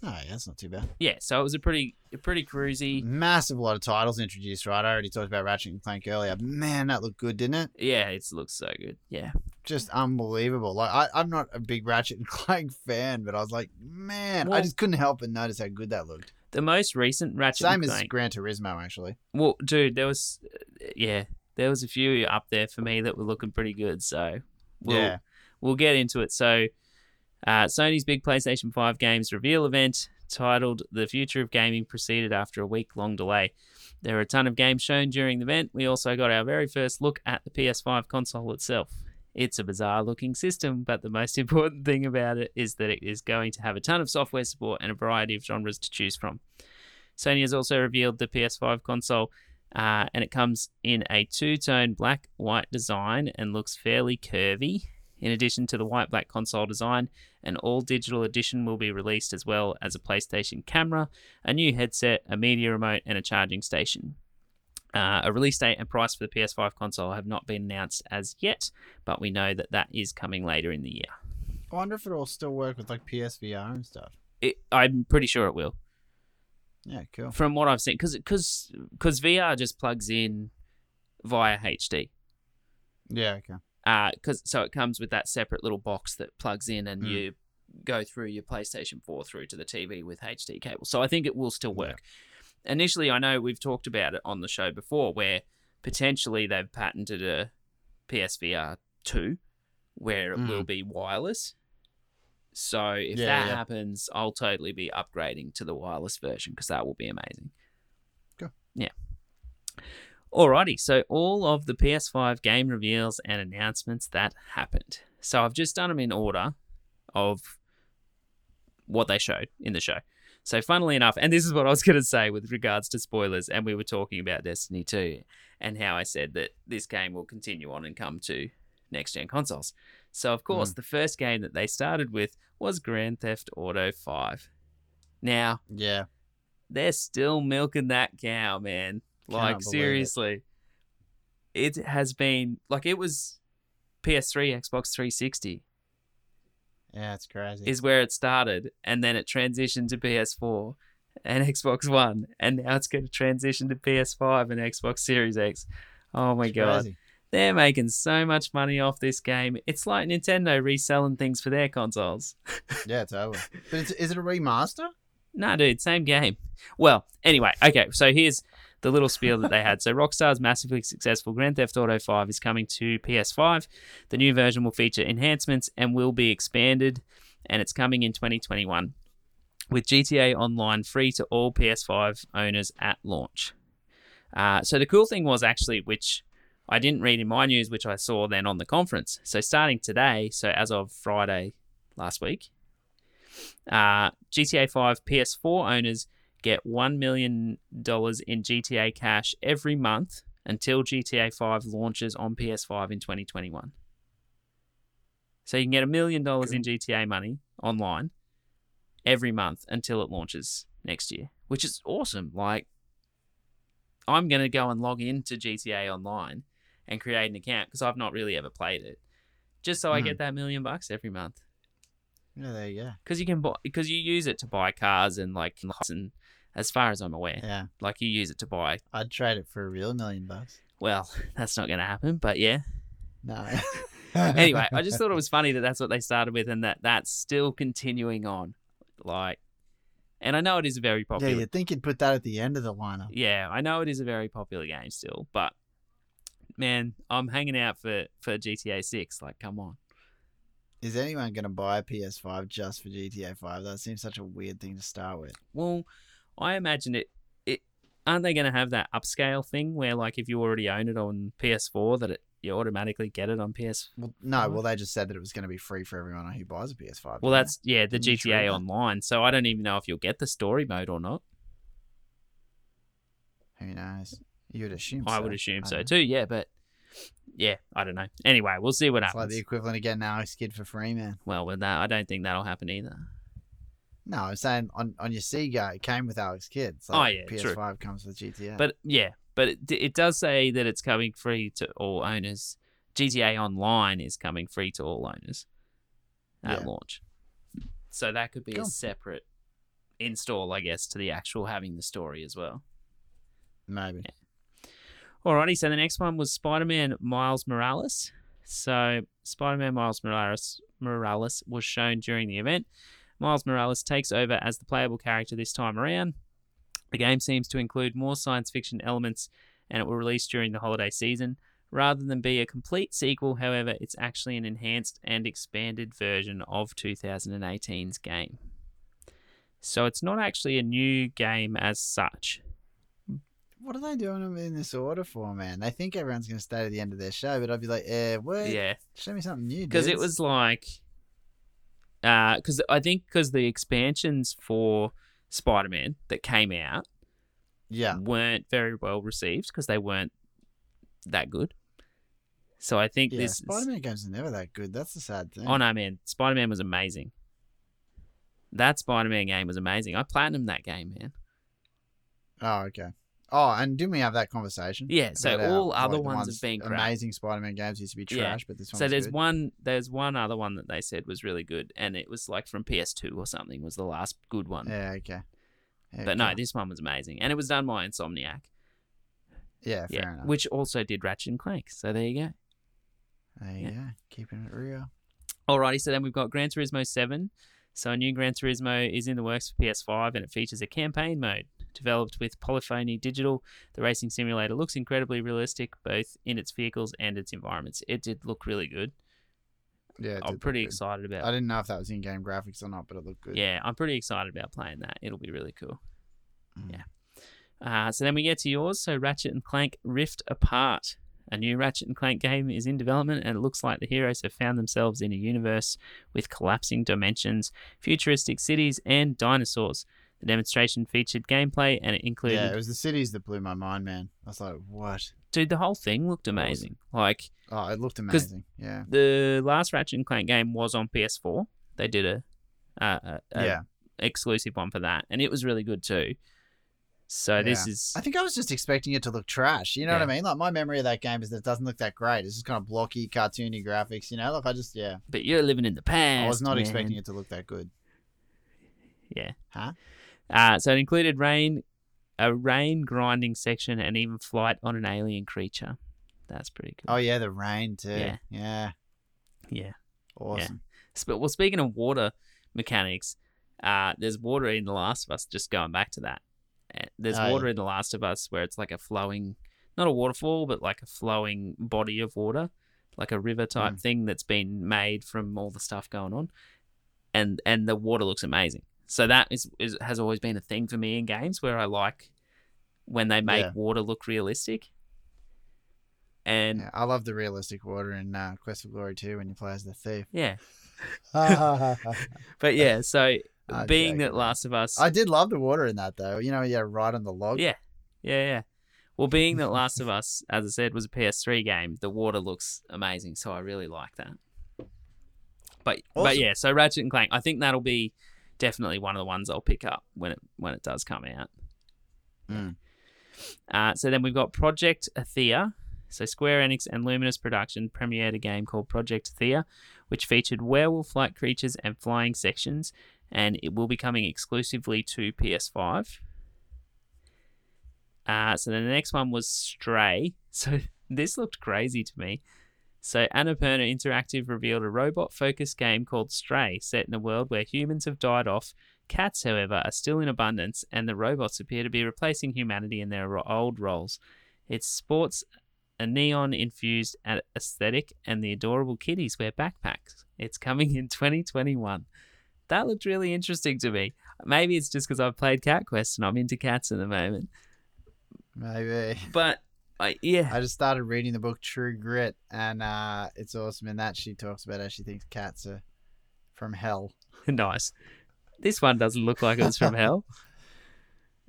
Oh, yeah, that's not too bad. Yeah, so it was a pretty a pretty cruisy. Massive lot of titles introduced, right? I already talked about Ratchet and Clank earlier. Man, that looked good, didn't it? Yeah, it looks so good. Yeah. Just unbelievable. Like I, I'm not a big Ratchet and Clank fan, but I was like, man, I just couldn't help but notice how good that looked. The most recent Ratchet Same and as Clank. Gran Turismo, actually. Well, dude, there was, yeah, there was a few up there for me that were looking pretty good. So we'll Yeah. we'll get into it. So, uh, Sony's big PlayStation 5 games reveal event titled "The Future of Gaming" proceeded after a week-long delay. There were a ton of games shown during the event. We also got our very first look at the PS5 console itself. It's a bizarre looking system, but the most important thing about it is that it is going to have a ton of software support and a variety of genres to choose from. Sony has also revealed the PS5 console, uh, and it comes in a two tone black white design and looks fairly curvy. In addition to the white black console design, an all digital edition will be released as well as a PlayStation camera, a new headset, a media remote, and a charging station. Uh, a release date and price for the PS5 console have not been announced as yet, but we know that that is coming later in the year. I wonder if it'll still work with like PSVR and stuff. It, I'm pretty sure it will. Yeah, cool. from what I've seen, because because VR just plugs in via HD. Yeah, okay. Because so it comes with that separate little box that plugs in, and Mm. you go through your PlayStation Four through to the TV with HD cable. So I think it will still work. Initially, I know we've talked about it on the show before, where potentially they've patented a PSVR two, where it Mm. will be wireless. So if Yeah, that yeah. happens, I'll totally be upgrading to the wireless version because that will be amazing. Cool. Yeah. Alrighty, so all of the PS5 game reveals and announcements that happened. So I've just done them in order of what they showed in the show. So, funnily enough, and this is what I was going to say with regards to spoilers, and we were talking about Destiny 2 and how I said that this game will continue on and come to next gen consoles. So, of course, hmm. the first game that they started with was Grand Theft Auto 5. Now, Yeah. they're still milking that cow, man. Like believe it. seriously. It. has been like it was PS3, Xbox 360 Yeah, it's crazy. is where it started and then it transitioned to PS4 and Xbox 1 and now it's going to transition to PS5 and Xbox Series X. Oh my It's god. crazy. They're making so much money off this game. It's like Nintendo reselling things for their consoles. Yeah, totally. But it's, is it a remaster? No, dude, same game. Well, anyway, okay, so here's the little spiel that they had. So Rockstar's massively successful Grand Theft Auto 5 is coming to PS5. The new version will feature enhancements and will be expanded, and it's coming in 2021 with GTA Online free to all PS5 owners at launch. Uh, so the cool thing was actually, which I didn't read in my news, which I saw then on the conference. So starting today, so as of Friday last week, uh, GTA 5 PS4 owners get $1 million in GTA cash every month until GTA 5 launches on PS5 in 2021. So you can get a million dollars in GTA money online every month until it launches next year, which is awesome. Like, I'm going to go and log into GTA Online and create an account because I've not really ever played it, just so I Mhm. get that million bucks every month Yeah, there you go. because you can buy because you use it to buy cars and like and as far as I'm aware, Yeah. like you use it to buy. I'd trade it for a real million bucks. Well, that's not going to happen, but yeah. No. Anyway, I just thought it was funny that that's what they started with and that that's still continuing on, like. And I know it is a very popular. Yeah, you'd think you'd put that at the end of the lineup. Yeah, I know it is a very popular game still, but man, I'm hanging out for for GTA Six. Like, come on. Is anyone going to buy a PS5 just for GTA 5? That seems such a weird thing to start with. Well, I imagine it. It aren't they going to have that upscale thing where, like, if you already own it on PS4, that it you automatically get it on PS. Well, no, well, they just said that it was going to be free for everyone who buys a PS5. Well, didn't they? that's yeah, the Didn't GTA? Online. So I don't even know if you'll get the story mode or not. Who knows? You would assume I so. would assume I so don't too. Yeah, but yeah, I don't know. Anyway, we'll see what know. It's like the equivalent of getting Alex Kidd for free, man. Well, with that, I don't think that'll happen either. No, I'm saying on, on your Sega, it came with Alex Kidd. It's Oh, yeah, true. PS5 comes with GTA. But yeah, but it, it does say that it's coming free to all owners. GTA Online is coming free to all owners at Yeah. launch. So that could be Cool. a separate install, I guess, to the actual having the story as well. maybe. Alrighty, so the next one was Spider Man Miles Morales. So Spider Man Miles Morales, Morales was shown during the event. Miles Morales takes over as the playable character this time around. The game seems to include more science fiction elements and it will release during the holiday season. Rather than be a complete sequel, however, it's actually an enhanced and expanded version of 2018's game. So it's not actually a new game as such. What are they doing them in this order for, man? They think everyone's going to stay to the end of their show, but I'd be like, eh, what? Yeah. Show me something new, because it was like Uh, because I think because the expansions for Spider-Man that came out Yeah. weren't very well received because they weren't that good. So I think Yeah, this. Spider Man games are never that good. That's the sad thing. Oh no, man! Spider-Man was amazing. That Spider-Man game was amazing. I platinumed that game, man. Oh, okay. Oh, and didn't we have that conversation? Yeah, so About, all other like, the ones have been crap. Amazing Spider Man games used to be Yeah. trash, but this one So there's good. one, there's one other one that they said was really good, and it was like from PS2 or something. Was the last good one. Yeah, okay. Yeah, But no, this one was amazing, and it was done by Insomniac. Yeah, fair yeah, enough. which also did Ratchet and Clank. So there you go. there you yeah. go. Keeping it real. Alrighty, so then we've got Gran Turismo 7. So a new Gran Turismo is in the works for PS5 and it features a campaign mode. Developed with Polyphony Digital, the racing simulator looks incredibly realistic both in its vehicles and its environments. It did look really good. Yeah, I'm pretty excited about it. I didn't know if that was in game graphics or not, but it looked good. Yeah, I'm pretty excited about playing that. It'll be really cool. Mm. yeah. Uh, so then we get to yours. So Ratchet and Clank Rift Apart. A new Ratchet and Clank game is in development, and it looks like the heroes have found themselves in a universe with collapsing dimensions, futuristic cities, and dinosaurs. The demonstration featured gameplay, and it included. Yeah, it was the cities that blew my mind, man. I was like, what? Dude, the whole thing looked amazing. Like Oh, it looked amazing. Yeah. the last Ratchet and Clank game was on PS4. They did a, uh, a, yeah. exclusive one for that, and it was really good too. So this is I think I was just expecting it to look trash. You know what I mean? Like my memory of that game is that it doesn't look that great. It's just kind of blocky, cartoony graphics. You know, like I just yeah, but you're living in the past. I was not man. expecting it to look that good. Yeah. Huh? Uh, so it included rain, a rain grinding section, and even flight on an alien creature. That's pretty cool. Oh yeah, the rain too. Yeah. Yeah. yeah. Awesome. Sp- Well, speaking of water mechanics, uh, there's water in The Last of Us. Just going back to that, Uh, there's Oh, water yeah. in The Last of Us where it's like a flowing, not a waterfall, but like a flowing body of water, like a river type Mm. thing that's been made from all the stuff going on, and and the water looks amazing. So that is, is has always been a thing for me in games where I like when they make Yeah. water look realistic. And Yeah, I love the realistic water in uh, Quest for Glory 2 when you play as the thief. yeah, but yeah, so I'm being joking, that. Last of Us I did love the water in that though. You know, yeah, right on the log. Yeah, yeah, yeah. Well, being that Last of Us, as I said, was a PS3 game, the water looks amazing, so I really like that. But but yeah, so Ratchet and Clank, I think that'll be definitely one of the ones I'll pick up when it when it does come out. Mm. Uh, so then we've got Project Athia. So Square Enix and Luminous Production premiered a game called Project Athia, which featured werewolf-like creatures and flying sections, and it will be coming exclusively to PS5. Uh, so then the next one was Stray. So this looked crazy to me. So Annapurna Interactive revealed a robot-focused game called Stray, set in a world where humans have died off. Cats, however, are still in abundance, and the robots appear to be replacing humanity in their old roles. It sports a neon-infused aesthetic, and the adorable kitties wear backpacks. It's coming in 2021. That looked really interesting to me. Maybe it's just because I've played Cat Quest and I'm into cats at the moment. Maybe. But I, yeah, I just started reading the book True Grit, and uh, it's awesome. In that, she talks about how she thinks cats are from hell. nice. This one doesn't look like it was from hell.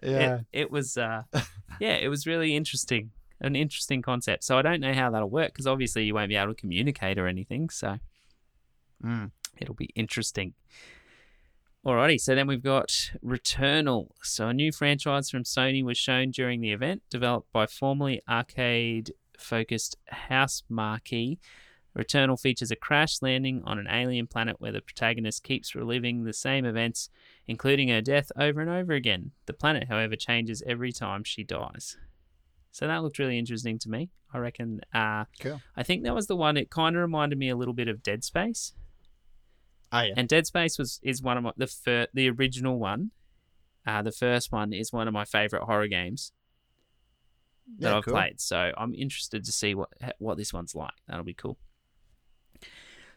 Yeah. It, it was, uh, yeah, it was really interesting. An interesting concept. So I don't know how that'll work because obviously you won't be able to communicate or anything. So Mm. it'll be interesting. Alrighty, so then we've got Returnal. So a new franchise from Sony was shown during the event, developed by formerly arcade-focused Housemarque. Returnal features a crash landing on an alien planet where the protagonist keeps reliving the same events, including her death over and over again. The planet, however, changes every time she dies. So that looked really interesting to me. I reckon. Uh, Cool. I think that was the one. It kind of reminded me a little bit of Dead Space. Oh yeah. And Dead Space was is one of my the fir- the original one. Uh, the first one is one of my favorite horror games that Yeah, I've cool. played. So I'm interested to see what what this one's like. That'll be cool.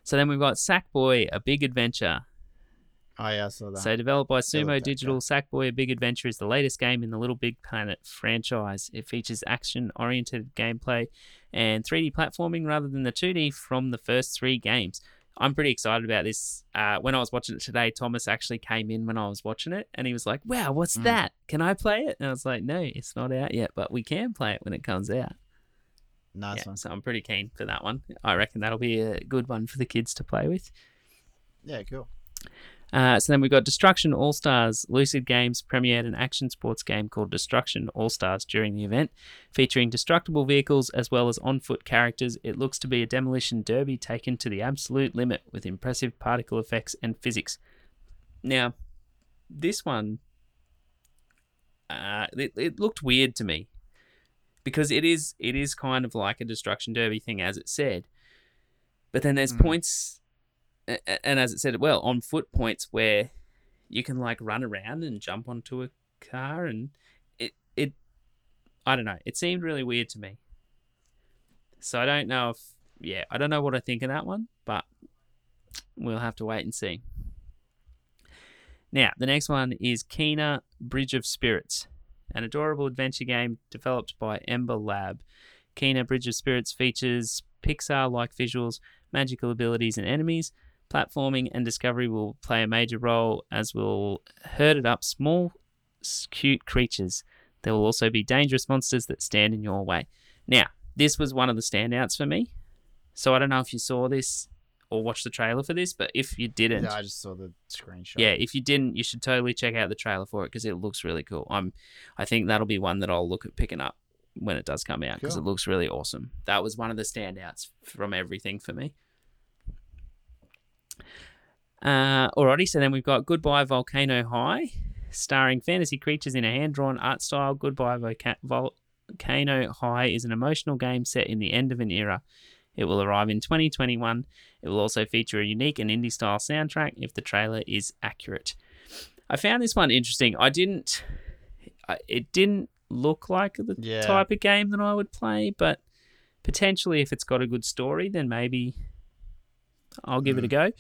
So then we've got Sackboy: A Big Adventure. Oh yeah, I saw that. So developed by Sumo. Digital, Sackboy: A Big Adventure is the latest game in the Little Big Planet franchise. It features action-oriented gameplay and 3D platforming rather than the 2D from the first three games. I'm pretty excited about this. Uh, when I was watching it today, Thomas actually came in when I was watching it, and he was like, "Wow, what's Mm. that? Can I play it?" And I was like, "No, it's not out yet, but we can play it when it comes out." nice yeah, one. so I'm pretty keen for that one. I reckon that'll be a good one for the kids to play with. Yeah, cool. Uh, so then we've got Destruction All Stars. Lucid Games premiered an action sports game called Destruction All Stars during the event, featuring destructible vehicles as well as on foot characters. It looks to be a demolition derby taken to the absolute limit with impressive particle effects and physics. Now, this one, uh, it, it looked weird to me because it is it is kind of like a destruction derby thing, as it said. But then there's Mm. points and as it said, well, on foot points where you can like run around and jump onto a car, and it it I don't know, it seemed really weird to me. So I don't know if yeah, I don't know what I think of that one, but we'll have to wait and see. Now, the next one is Kena Bridge of Spirits. an adorable adventure game developed by Ember Lab. Kena Bridge of Spirits features Pixar like visuals, magical abilities, and enemies. Platforming and discovery will play a major role as will herded up small, cute creatures. There will also be dangerous monsters that stand in your way. Now, this was one of the standouts for me. So I don't know if you saw this or watched the trailer for this, but if you didn't, Yeah, I just saw the screenshot. yeah, if you didn't, you should totally check out the trailer for it because it looks really cool. I'm, I think that'll be one that I'll look at picking up when it does come out because Cool. it looks really awesome. That was one of the standouts from everything for me. Uh, alrighty, so then we've got Goodbye Volcano High, starring fantasy creatures in a hand-drawn art style. Goodbye Voca- Volcano High is an emotional game set in the end of an era. It will arrive in 2021. It will also feature a unique and indie style soundtrack if the trailer is accurate. I found this one interesting. I didn't. It didn't look like the Yeah. type of game that I would play, but potentially if it's got a good story, then maybe I'll give it a go.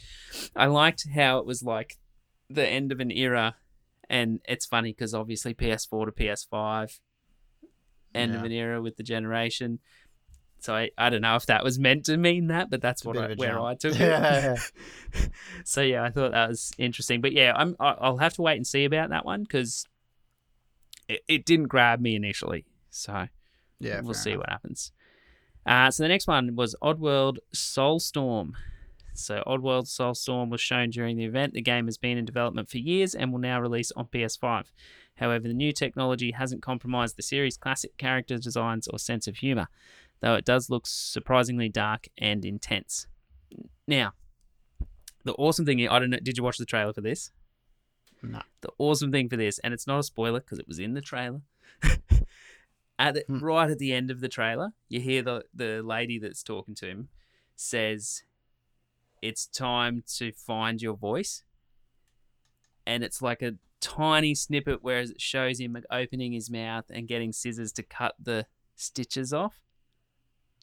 I liked how it was like the end of an era, and it's funny because obviously PS4 to PS5, end of an era with the generation. So I, I don't know if that was meant to mean that, but that's what I, where jump. I took it. Yeah. so yeah, I thought that was interesting. But yeah, I'm I'll have to wait and see about that one because it, it didn't grab me initially. So Yeah, we'll see enough. what happens. Uh, so the next one was Oddworld Soulstorm. So Oddworld Soulstorm was shown during the event. The game has been in development for years and will now release on PS5. However, the new technology hasn't compromised the series' classic character designs or sense of humor, though it does look surprisingly dark and intense. Now, the awesome thing I don't know. Did you watch the trailer for this? No. The awesome thing for this, and it's not a spoiler because it was in the trailer. at the, Hmm. right at the end of the trailer, you hear the the lady that's talking to him says, "It's time to find your voice," and it's like a tiny snippet where it shows him opening his mouth and getting scissors to cut the stitches off.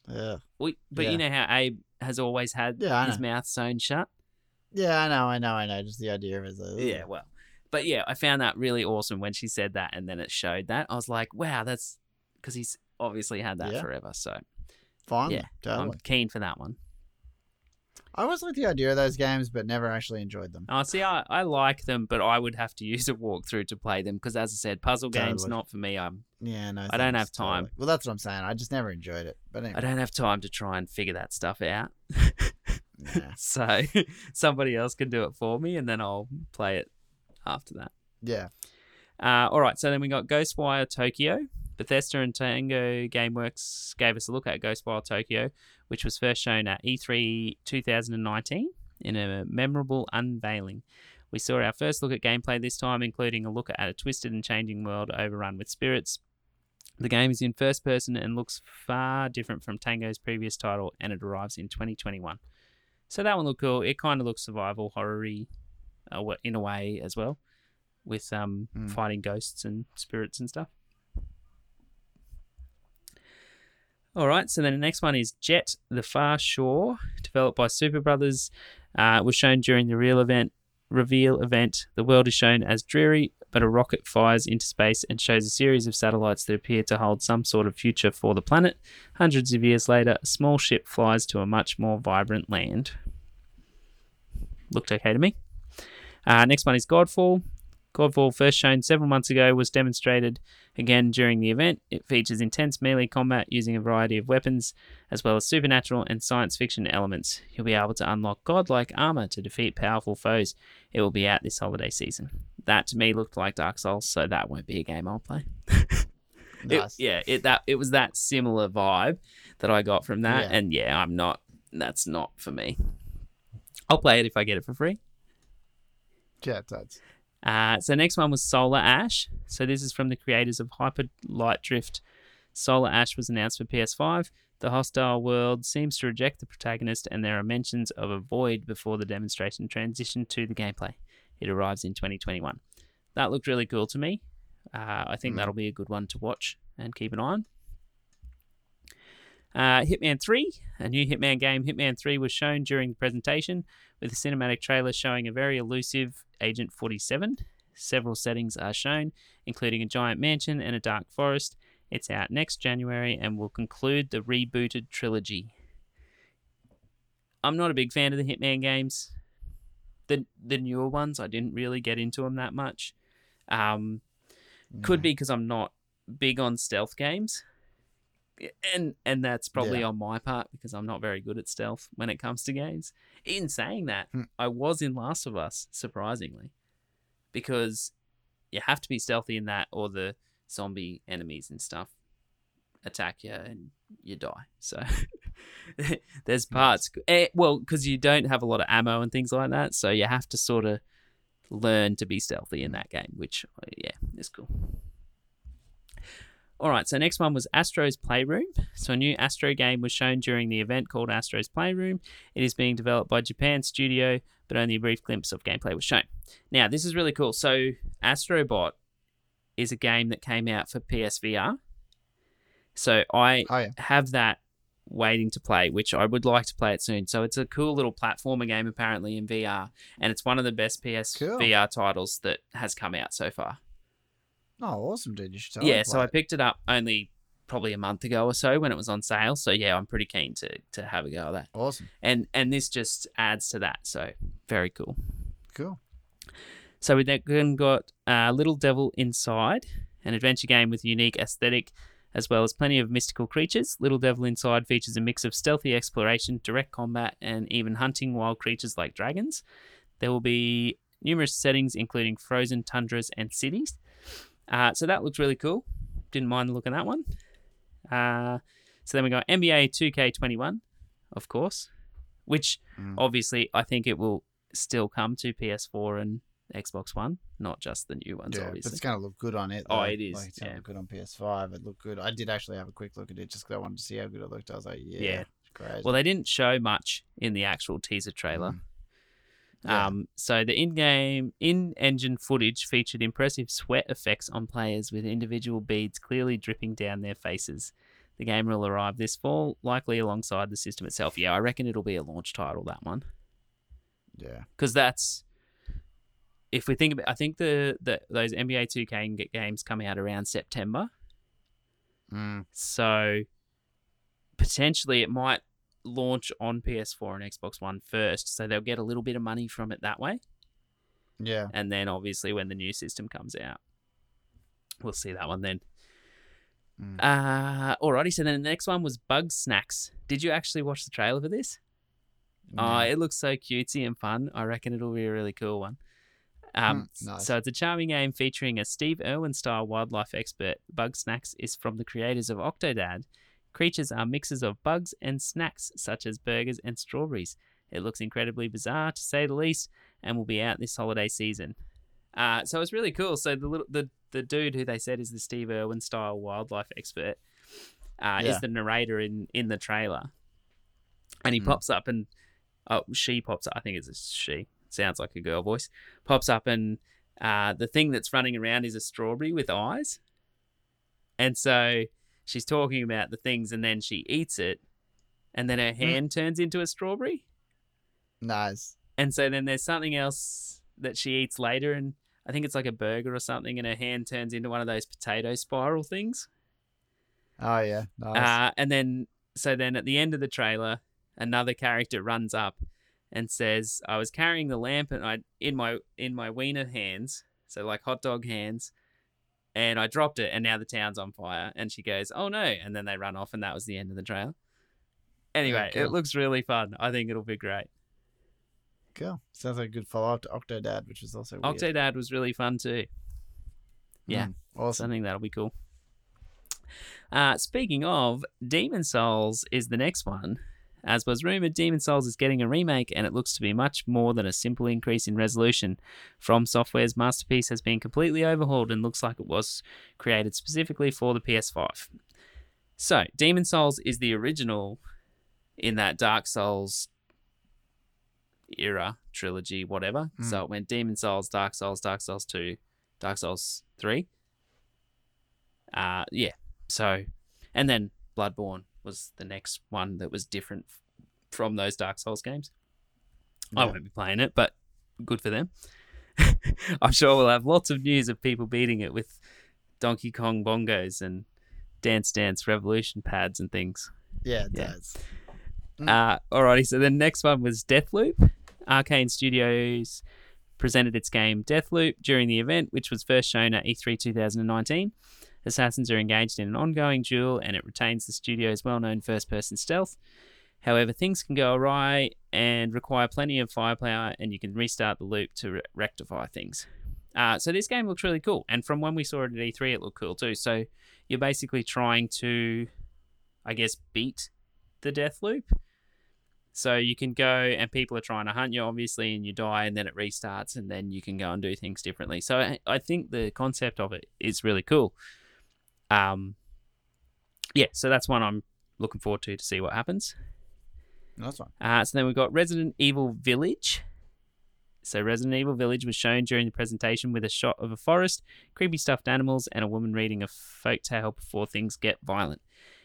Yeah. We, but Yeah. you know how Abe has always had Yeah, his mouth sewn shut. Yeah, I know, I know, I know. Just the idea of it. like, Yeah, well, but yeah, I found that really awesome when she said that, and then it showed that. I was like, wow, that's because he's obviously had that Yeah. forever. So Fine. yeah, totally. I'm keen for that one. I always like the idea of those games, but never actually enjoyed them. Oh, see, I, I like them, but I would have to use a walkthrough to play them because, as I said, puzzle games not for me. I'm Yeah, no. I don't have time. totally. Well, that's what I'm saying. I just never enjoyed it. But anyway, I don't have time to try and figure that stuff out. nah. so somebody else can do it for me, and then I'll play it after that. yeah, Uh, all right, so then we got Ghostwire Tokyo. Bethesda and Tango Gameworks gave us a look at Ghostwire Tokyo, which was first shown at E E3 2019 in a memorable unveiling. We saw our first look at gameplay this time, including a look at a twisted and changing world overrun with spirits. The game is in first person and looks far different from Tango's previous title, and it arrives in 2021. So that one looked cool. It kind of looks survival horror-y uh, in a way as well, with um, Hmm. fighting ghosts and spirits and stuff. All right, so then the next one is Jet: The Far Shore, developed by Super Brothers. Uh, was shown during the real event reveal event. The world is shown as dreary, but a rocket fires into space and shows a series of satellites that appear to hold some sort of future for the planet. Hundreds of years later, a small ship flies to a much more vibrant land. Looked okay to me. Uh, next one is Godfall. Godfall, first shown several months ago, was demonstrated again during the event. It features intense melee combat using a variety of weapons, as well as supernatural and science fiction elements. You'll be able to unlock godlike armor to defeat powerful foes. It will be out this holiday season. That to me looked like Dark Souls, so that won't be a game I'll play. It- nice. yeah, it that it was that similar vibe that I got from that, Yeah. and yeah, I'm not. That's not for me. I'll play it if I get it for free. yeah, that's Uh, so next one was Solar Ash. So this is from the creators of Hyper Light Drift. Solar Ash was announced for PS5. The hostile world seems to reject the protagonist, and there are mentions of a void before the demonstration transition to the gameplay. It arrives in 2021. That looked really cool to me. Uh, I think Mhm. that'll be a good one to watch and keep an eye on. Uh, Hitman 3, a new Hitman game, Hitman 3, was shown during the presentation with a cinematic trailer showing a very elusive Agent 47. Several settings are shown, including a giant mansion and a dark forest. It's out next January and will conclude the rebooted trilogy. I'm not a big fan of the Hitman games. The the newer ones, I didn't really get into them that much. Um, could be because I'm not big on stealth games, and and that's probably Yeah. on my part because I'm not very good at stealth when it comes to games. In saying that, Hmm. I was in Last of Us surprisingly, because you have to be stealthy in that, or the zombie enemies and stuff attack you and you die. So there's parts, eh, well, because you don't have a lot of ammo and things like that, so you have to sort of learn to be stealthy in that game, which uh, yeah, is cool. All right, so next one was Astro's Playroom. So a new Astro game was shown during the event called Astro's Playroom. It is being developed by Japan Studio, but only a brief glimpse of gameplay was shown. Now, this is really cool. So Astrobot is a game that came out for PSVR. So I Oh yeah. have that waiting to play, which I would like to play it soon. So it's a cool little platformer game apparently in VR, and it's one of the best PS Cool. VR titles that has come out so far. Oh, awesome, dude. You should totally yeah, so I it. picked it up only probably a month ago or so when it was on sale. So yeah, I'm pretty keen to to have a go at that. Awesome. And and this just adds to that. So very cool. Cool. So we then got uh, Little Devil Inside, an adventure game with unique aesthetic, as well as plenty of mystical creatures. Little Devil Inside features a mix of stealthy exploration, direct combat, and even hunting wild creatures like dragons. There will be numerous settings, including frozen tundras and cities. Uh, so that looks really cool. Didn't mind the look of that one. Uh, so then we got NBA 2K21, of course, which Mm. obviously I think it will still come to PS4 and Xbox One, not just the new ones, Yeah, but obviously. it's going to look good on it. Oh, it is, Like, it's going to yeah. look good on PS5. It looked good. I did actually have a quick look at it just because I wanted to see how good it looked. I was like, yeah, Yeah. great. Well, they didn't show much in the actual teaser trailer. Mm. Yeah. Um, so the in-game, in-engine footage featured impressive sweat effects on players with individual beads clearly dripping down their faces. The game will arrive this fall, likely alongside the system itself. Yeah, I reckon it'll be a launch title that one. yeah. because that's if we think about I think the, the those NBA Two K games come out around September, Mm. so potentially it might launch on PS4 and Xbox One first, so they'll get a little bit of money from it that way, Yeah. and then obviously when the new system comes out, we'll see that one then. Mm. Uh, alrighty, so then the next one was Bugsnax. Did you actually watch the trailer for this? Oh, it looks so cutesy and fun. I reckon it'll be a really cool one. Um, Hmm, nice. So it's a charming game featuring a Steve Irwin style wildlife expert. Bugsnax is from the creators of Octodad. Creatures are mixes of bugs and snacks, such as burgers and strawberries. It looks incredibly bizarre, to say the least, and will be out this holiday season. Uh, so it's really cool. So the little the, the dude who they said is the Steve Irwin style wildlife expert uh, Yeah. is the narrator in in the trailer, and he Mm. pops up and oh she pops up. I think it's a she. Sounds like a girl voice. Pops up and uh, the thing that's running around is a strawberry with eyes, and so she's talking about the things, and then she eats it, and then her hand turns into a strawberry. Nice. And so then there's something else that she eats later, and I think it's like a burger or something, and her hand turns into one of those potato spiral things. Oh yeah. Nice. Uh, and then, so then at the end of the trailer, another character runs up and says, "I was carrying the lamp and I in my in my wiener hands, so like hot dog hands." And I dropped it, and now the town's on fire. And she goes, "Oh no!" And then they run off, and that was the end of the trailer. Anyway, cool. it looks really fun. I think it'll be great. cool. Sounds like a good follow up to Octodad, which is also weird. Octodad was really fun too. yeah. Mm, So I think that'll be cool. Uh, speaking of, Demon Souls is the next one. As was rumored, Demon Souls is getting a remake, and it looks to be much more than a simple increase in resolution. From Software's masterpiece has been completely overhauled and looks like it was created specifically for the PS5. So, Demon Souls is the original in that Dark Souls era trilogy, whatever. Mm. So it went Demon Souls, Dark Souls, Dark Souls 2, Dark Souls 3. Uh, yeah. So, and then Bloodborne was the next one that was different from those Dark Souls games. I won't be playing it, but good for them. I'm sure we'll have lots of news of people beating it with Donkey Kong bongos and Dance Dance Revolution pads and things. Yeah, it Yeah. does. Uh, alrighty, so the next one was Deathloop. Arkane Studios presented its game Deathloop during the event, which was first shown at E E3 2019. Assassins are engaged in an ongoing duel, and it retains the studio's well known first person stealth. However, things can go awry and require plenty of firepower, and you can restart the loop to re- rectify things. Uh, so this game looks really cool, and from when we saw it at E3, it looked cool too. So you're basically trying to, I guess, beat the death loop. So you can go and people are trying to hunt you, obviously, and you die, and then it restarts, and then you can go and do things differently. So I, I think the concept of it is really cool. Um, yeah, so that's one I'm looking forward to to see what happens. Nice one. Uh, so then we've got Resident Evil Village. So Resident Evil Village was shown during the presentation with a shot of a forest, creepy stuffed animals, and a woman reading a folk tale before things get violent.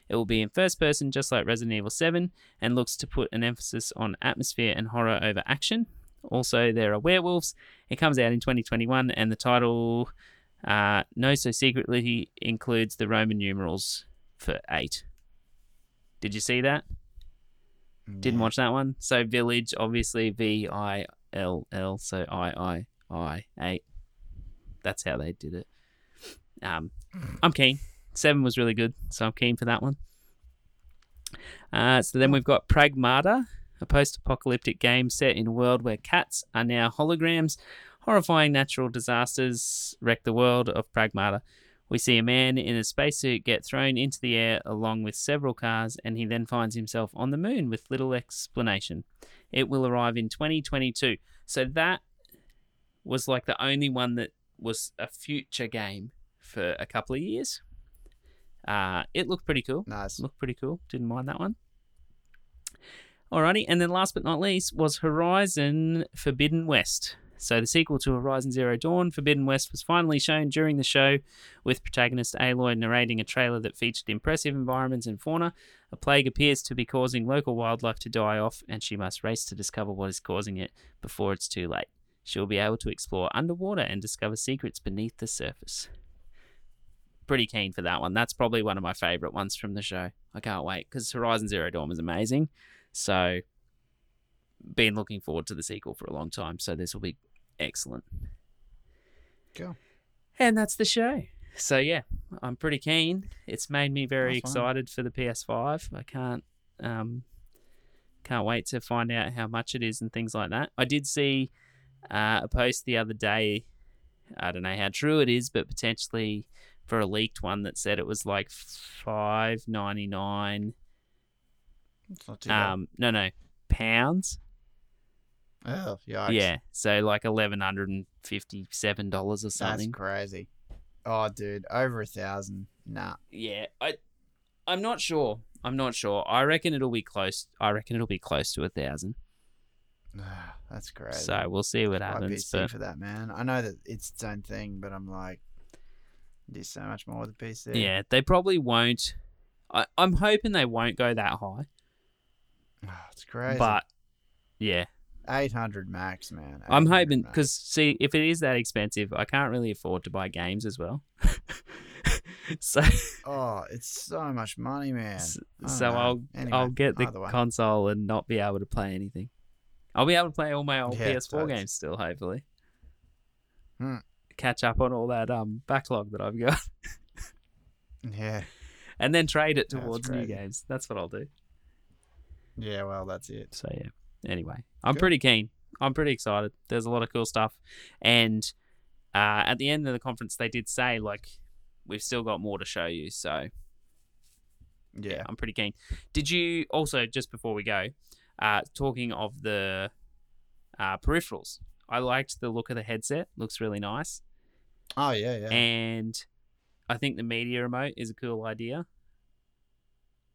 It will be in first person, just like Resident Evil 7, and looks to put an emphasis on atmosphere and horror over action. Also, there are werewolves. It comes out in 2021, and the title, uh, No So Secretly, includes the Roman numerals for 8. Did you see that? Didn't watch that one. So Village, obviously V I L L, so I I I eight. That's how they did it. Um, I'm keen. Seven was really good, so I'm keen for that one. Uh, so then we've got Pragmata, a post-apocalyptic game set in a world where cats are now holograms. Horrifying natural disasters wreck the world of Pragmata. We see a man in a spacesuit get thrown into the air along with several cars, and he then finds himself on the moon with little explanation. It will arrive in 2022. So that was like the only one that was a future game for a couple of years. Uh, it looked pretty cool. Nice. Looked pretty cool. Didn't mind that one. Alrighty, and then last but not least was Horizon Forbidden West. So the sequel to Horizon Zero Dawn, Forbidden West, was finally shown during the show, with protagonist Aloy narrating a trailer that featured impressive environments and fauna. A plague appears to be causing local wildlife to die off, and she must race to discover what is causing it before it's too late. She'll be able to explore underwater and discover secrets beneath the surface. Pretty keen for that one. That's probably one of my favorite ones from the show. I can't wait because Horizon Zero Dawn was amazing. So, been looking forward to the sequel for a long time. So this will be excellent. Cool. And that's the show. So yeah, I'm pretty keen. It's made me very Nice one. excited for the PS5. I can't um can't wait to find out how much it is and things like that. I did see uh, a post the other day. I don't know how true it is, but potentially for a leaked one that said it was like five ninety nine. It's not too bad. Um, no, no, pounds. Oh, yikes. Yeah, so like eleven hundred and fifty-seven dollars or something. That's crazy. Oh, dude, over a thousand. Nah. Yeah, I, I'm not sure. I'm not sure. I reckon it'll be close. I reckon it'll be close to a thousand. That's crazy. So we'll see what happens. PC But for that, man. I know that it's its own thing, but I'm like, there's so much more with the PC. yeah, they probably won't. I, I'm hoping they won't go that high. Oh, it's crazy. But yeah, 800 max, man. I'm hoping because see, if it is that expensive, I can't really afford to buy games as well. so Oh, it's so much money, man. S- I don't so. I'll Anyway, I'll get the console and not be able to play anything. I'll be able to play all my old Yeah, PS4 totes. games still, hopefully. Hmm. Catch up on all that um backlog that I've got, Yeah. and then trade it towards new games. That's what I'll do. Yeah, well, that's it. So yeah. Anyway, I'm Good. pretty keen. I'm pretty excited. There's a lot of cool stuff, and uh, at the end of the conference, they did say like we've still got more to show you. So Yeah. I'm pretty keen. Did you also just before we go, uh, talking of the uh, peripherals? I liked the look of the headset. Looks really nice, Oh, yeah, yeah. and I think the media remote is a cool idea.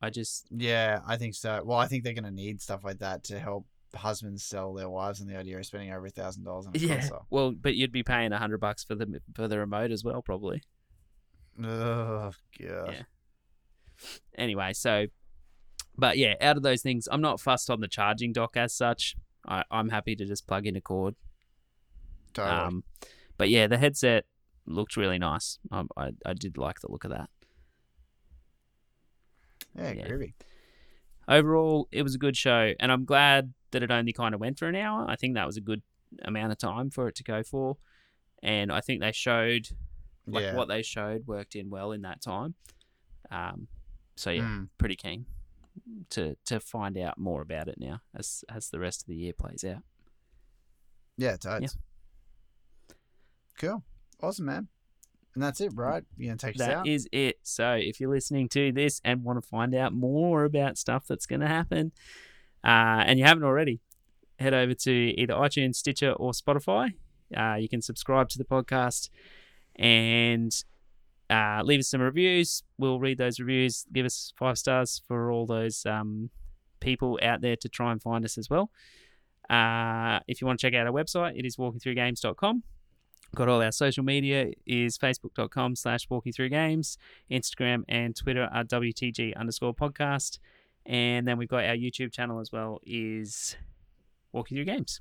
I just yeah, I think so. Well, I think they're going to need stuff like that to help husbands sell their wives on the idea of spending over a thousand dollars on a yeah. console. Well, but you'd be paying a hundred bucks for the for the remote as well, probably. Oh, God. Yeah. Anyway, so, but yeah, out of those things, I'm not fussed on the charging dock as such. I, I'm happy to just plug in a cord. Totally. Um, but yeah, the headset looked really nice. I, I I did like the look of that. yeah, yeah. groovy. Overall, it was a good show, and I'm glad that it only kind of went for an hour. I think that was a good amount of time for it to go for, and I think they showed like yeah. what they showed worked in well in that time. Um, so yeah, Mm. pretty keen to to find out more about it now as as the rest of the year plays out. Yeah, totes. Cool. Awesome, man. And that's it, right? You gonna take us That out? is it. So if you're listening to this and want to find out more about stuff that's going to happen, uh, and you haven't already, head over to either iTunes, Stitcher, or Spotify. Uh, you can subscribe to the podcast and uh, leave us some reviews. We'll read those reviews. Give us five stars for all those um, people out there to try and find us as well. Uh, if you want to check out our website, it is walkingthroughgames.com. Got all our social media is facebook.com slash walking through games. Instagram and Twitter are WTG underscore podcast. And then we've got our YouTube channel as well is walking through games.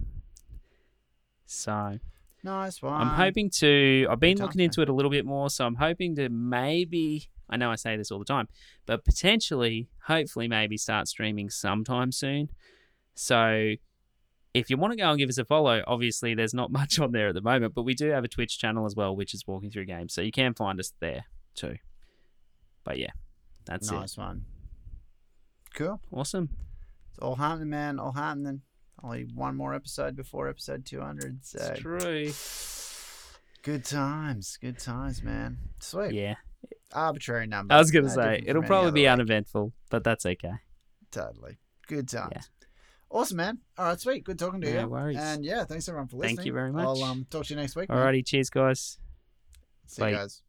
So nice one. I'm hoping to. I've been looking into it a little bit more, so I'm hoping to maybe. I know I say this all the time, but potentially, hopefully, maybe start streaming sometime soon. So, if you want to go and give us a follow, obviously there's not much on there at the moment, but we do have a Twitch channel as well, which is Walking Through Games, so you can find us there too. But yeah, that's it. nice one. Cool. Awesome. It's all happening, man. All happening. Only one more episode before episode 200. So It's true. good times. Good times, man. Sweet. Yeah, Arbitrary number. I was gonna No say it'll probably be week. uneventful, but that's okay. Totally. Good times. Yeah. Awesome, man. All right, sweet. Good talking to No you. worries. And yeah, thanks everyone for listening. Thank you very much. I'll um, talk to you next week. man. Alrighty, cheers, guys. See you guys.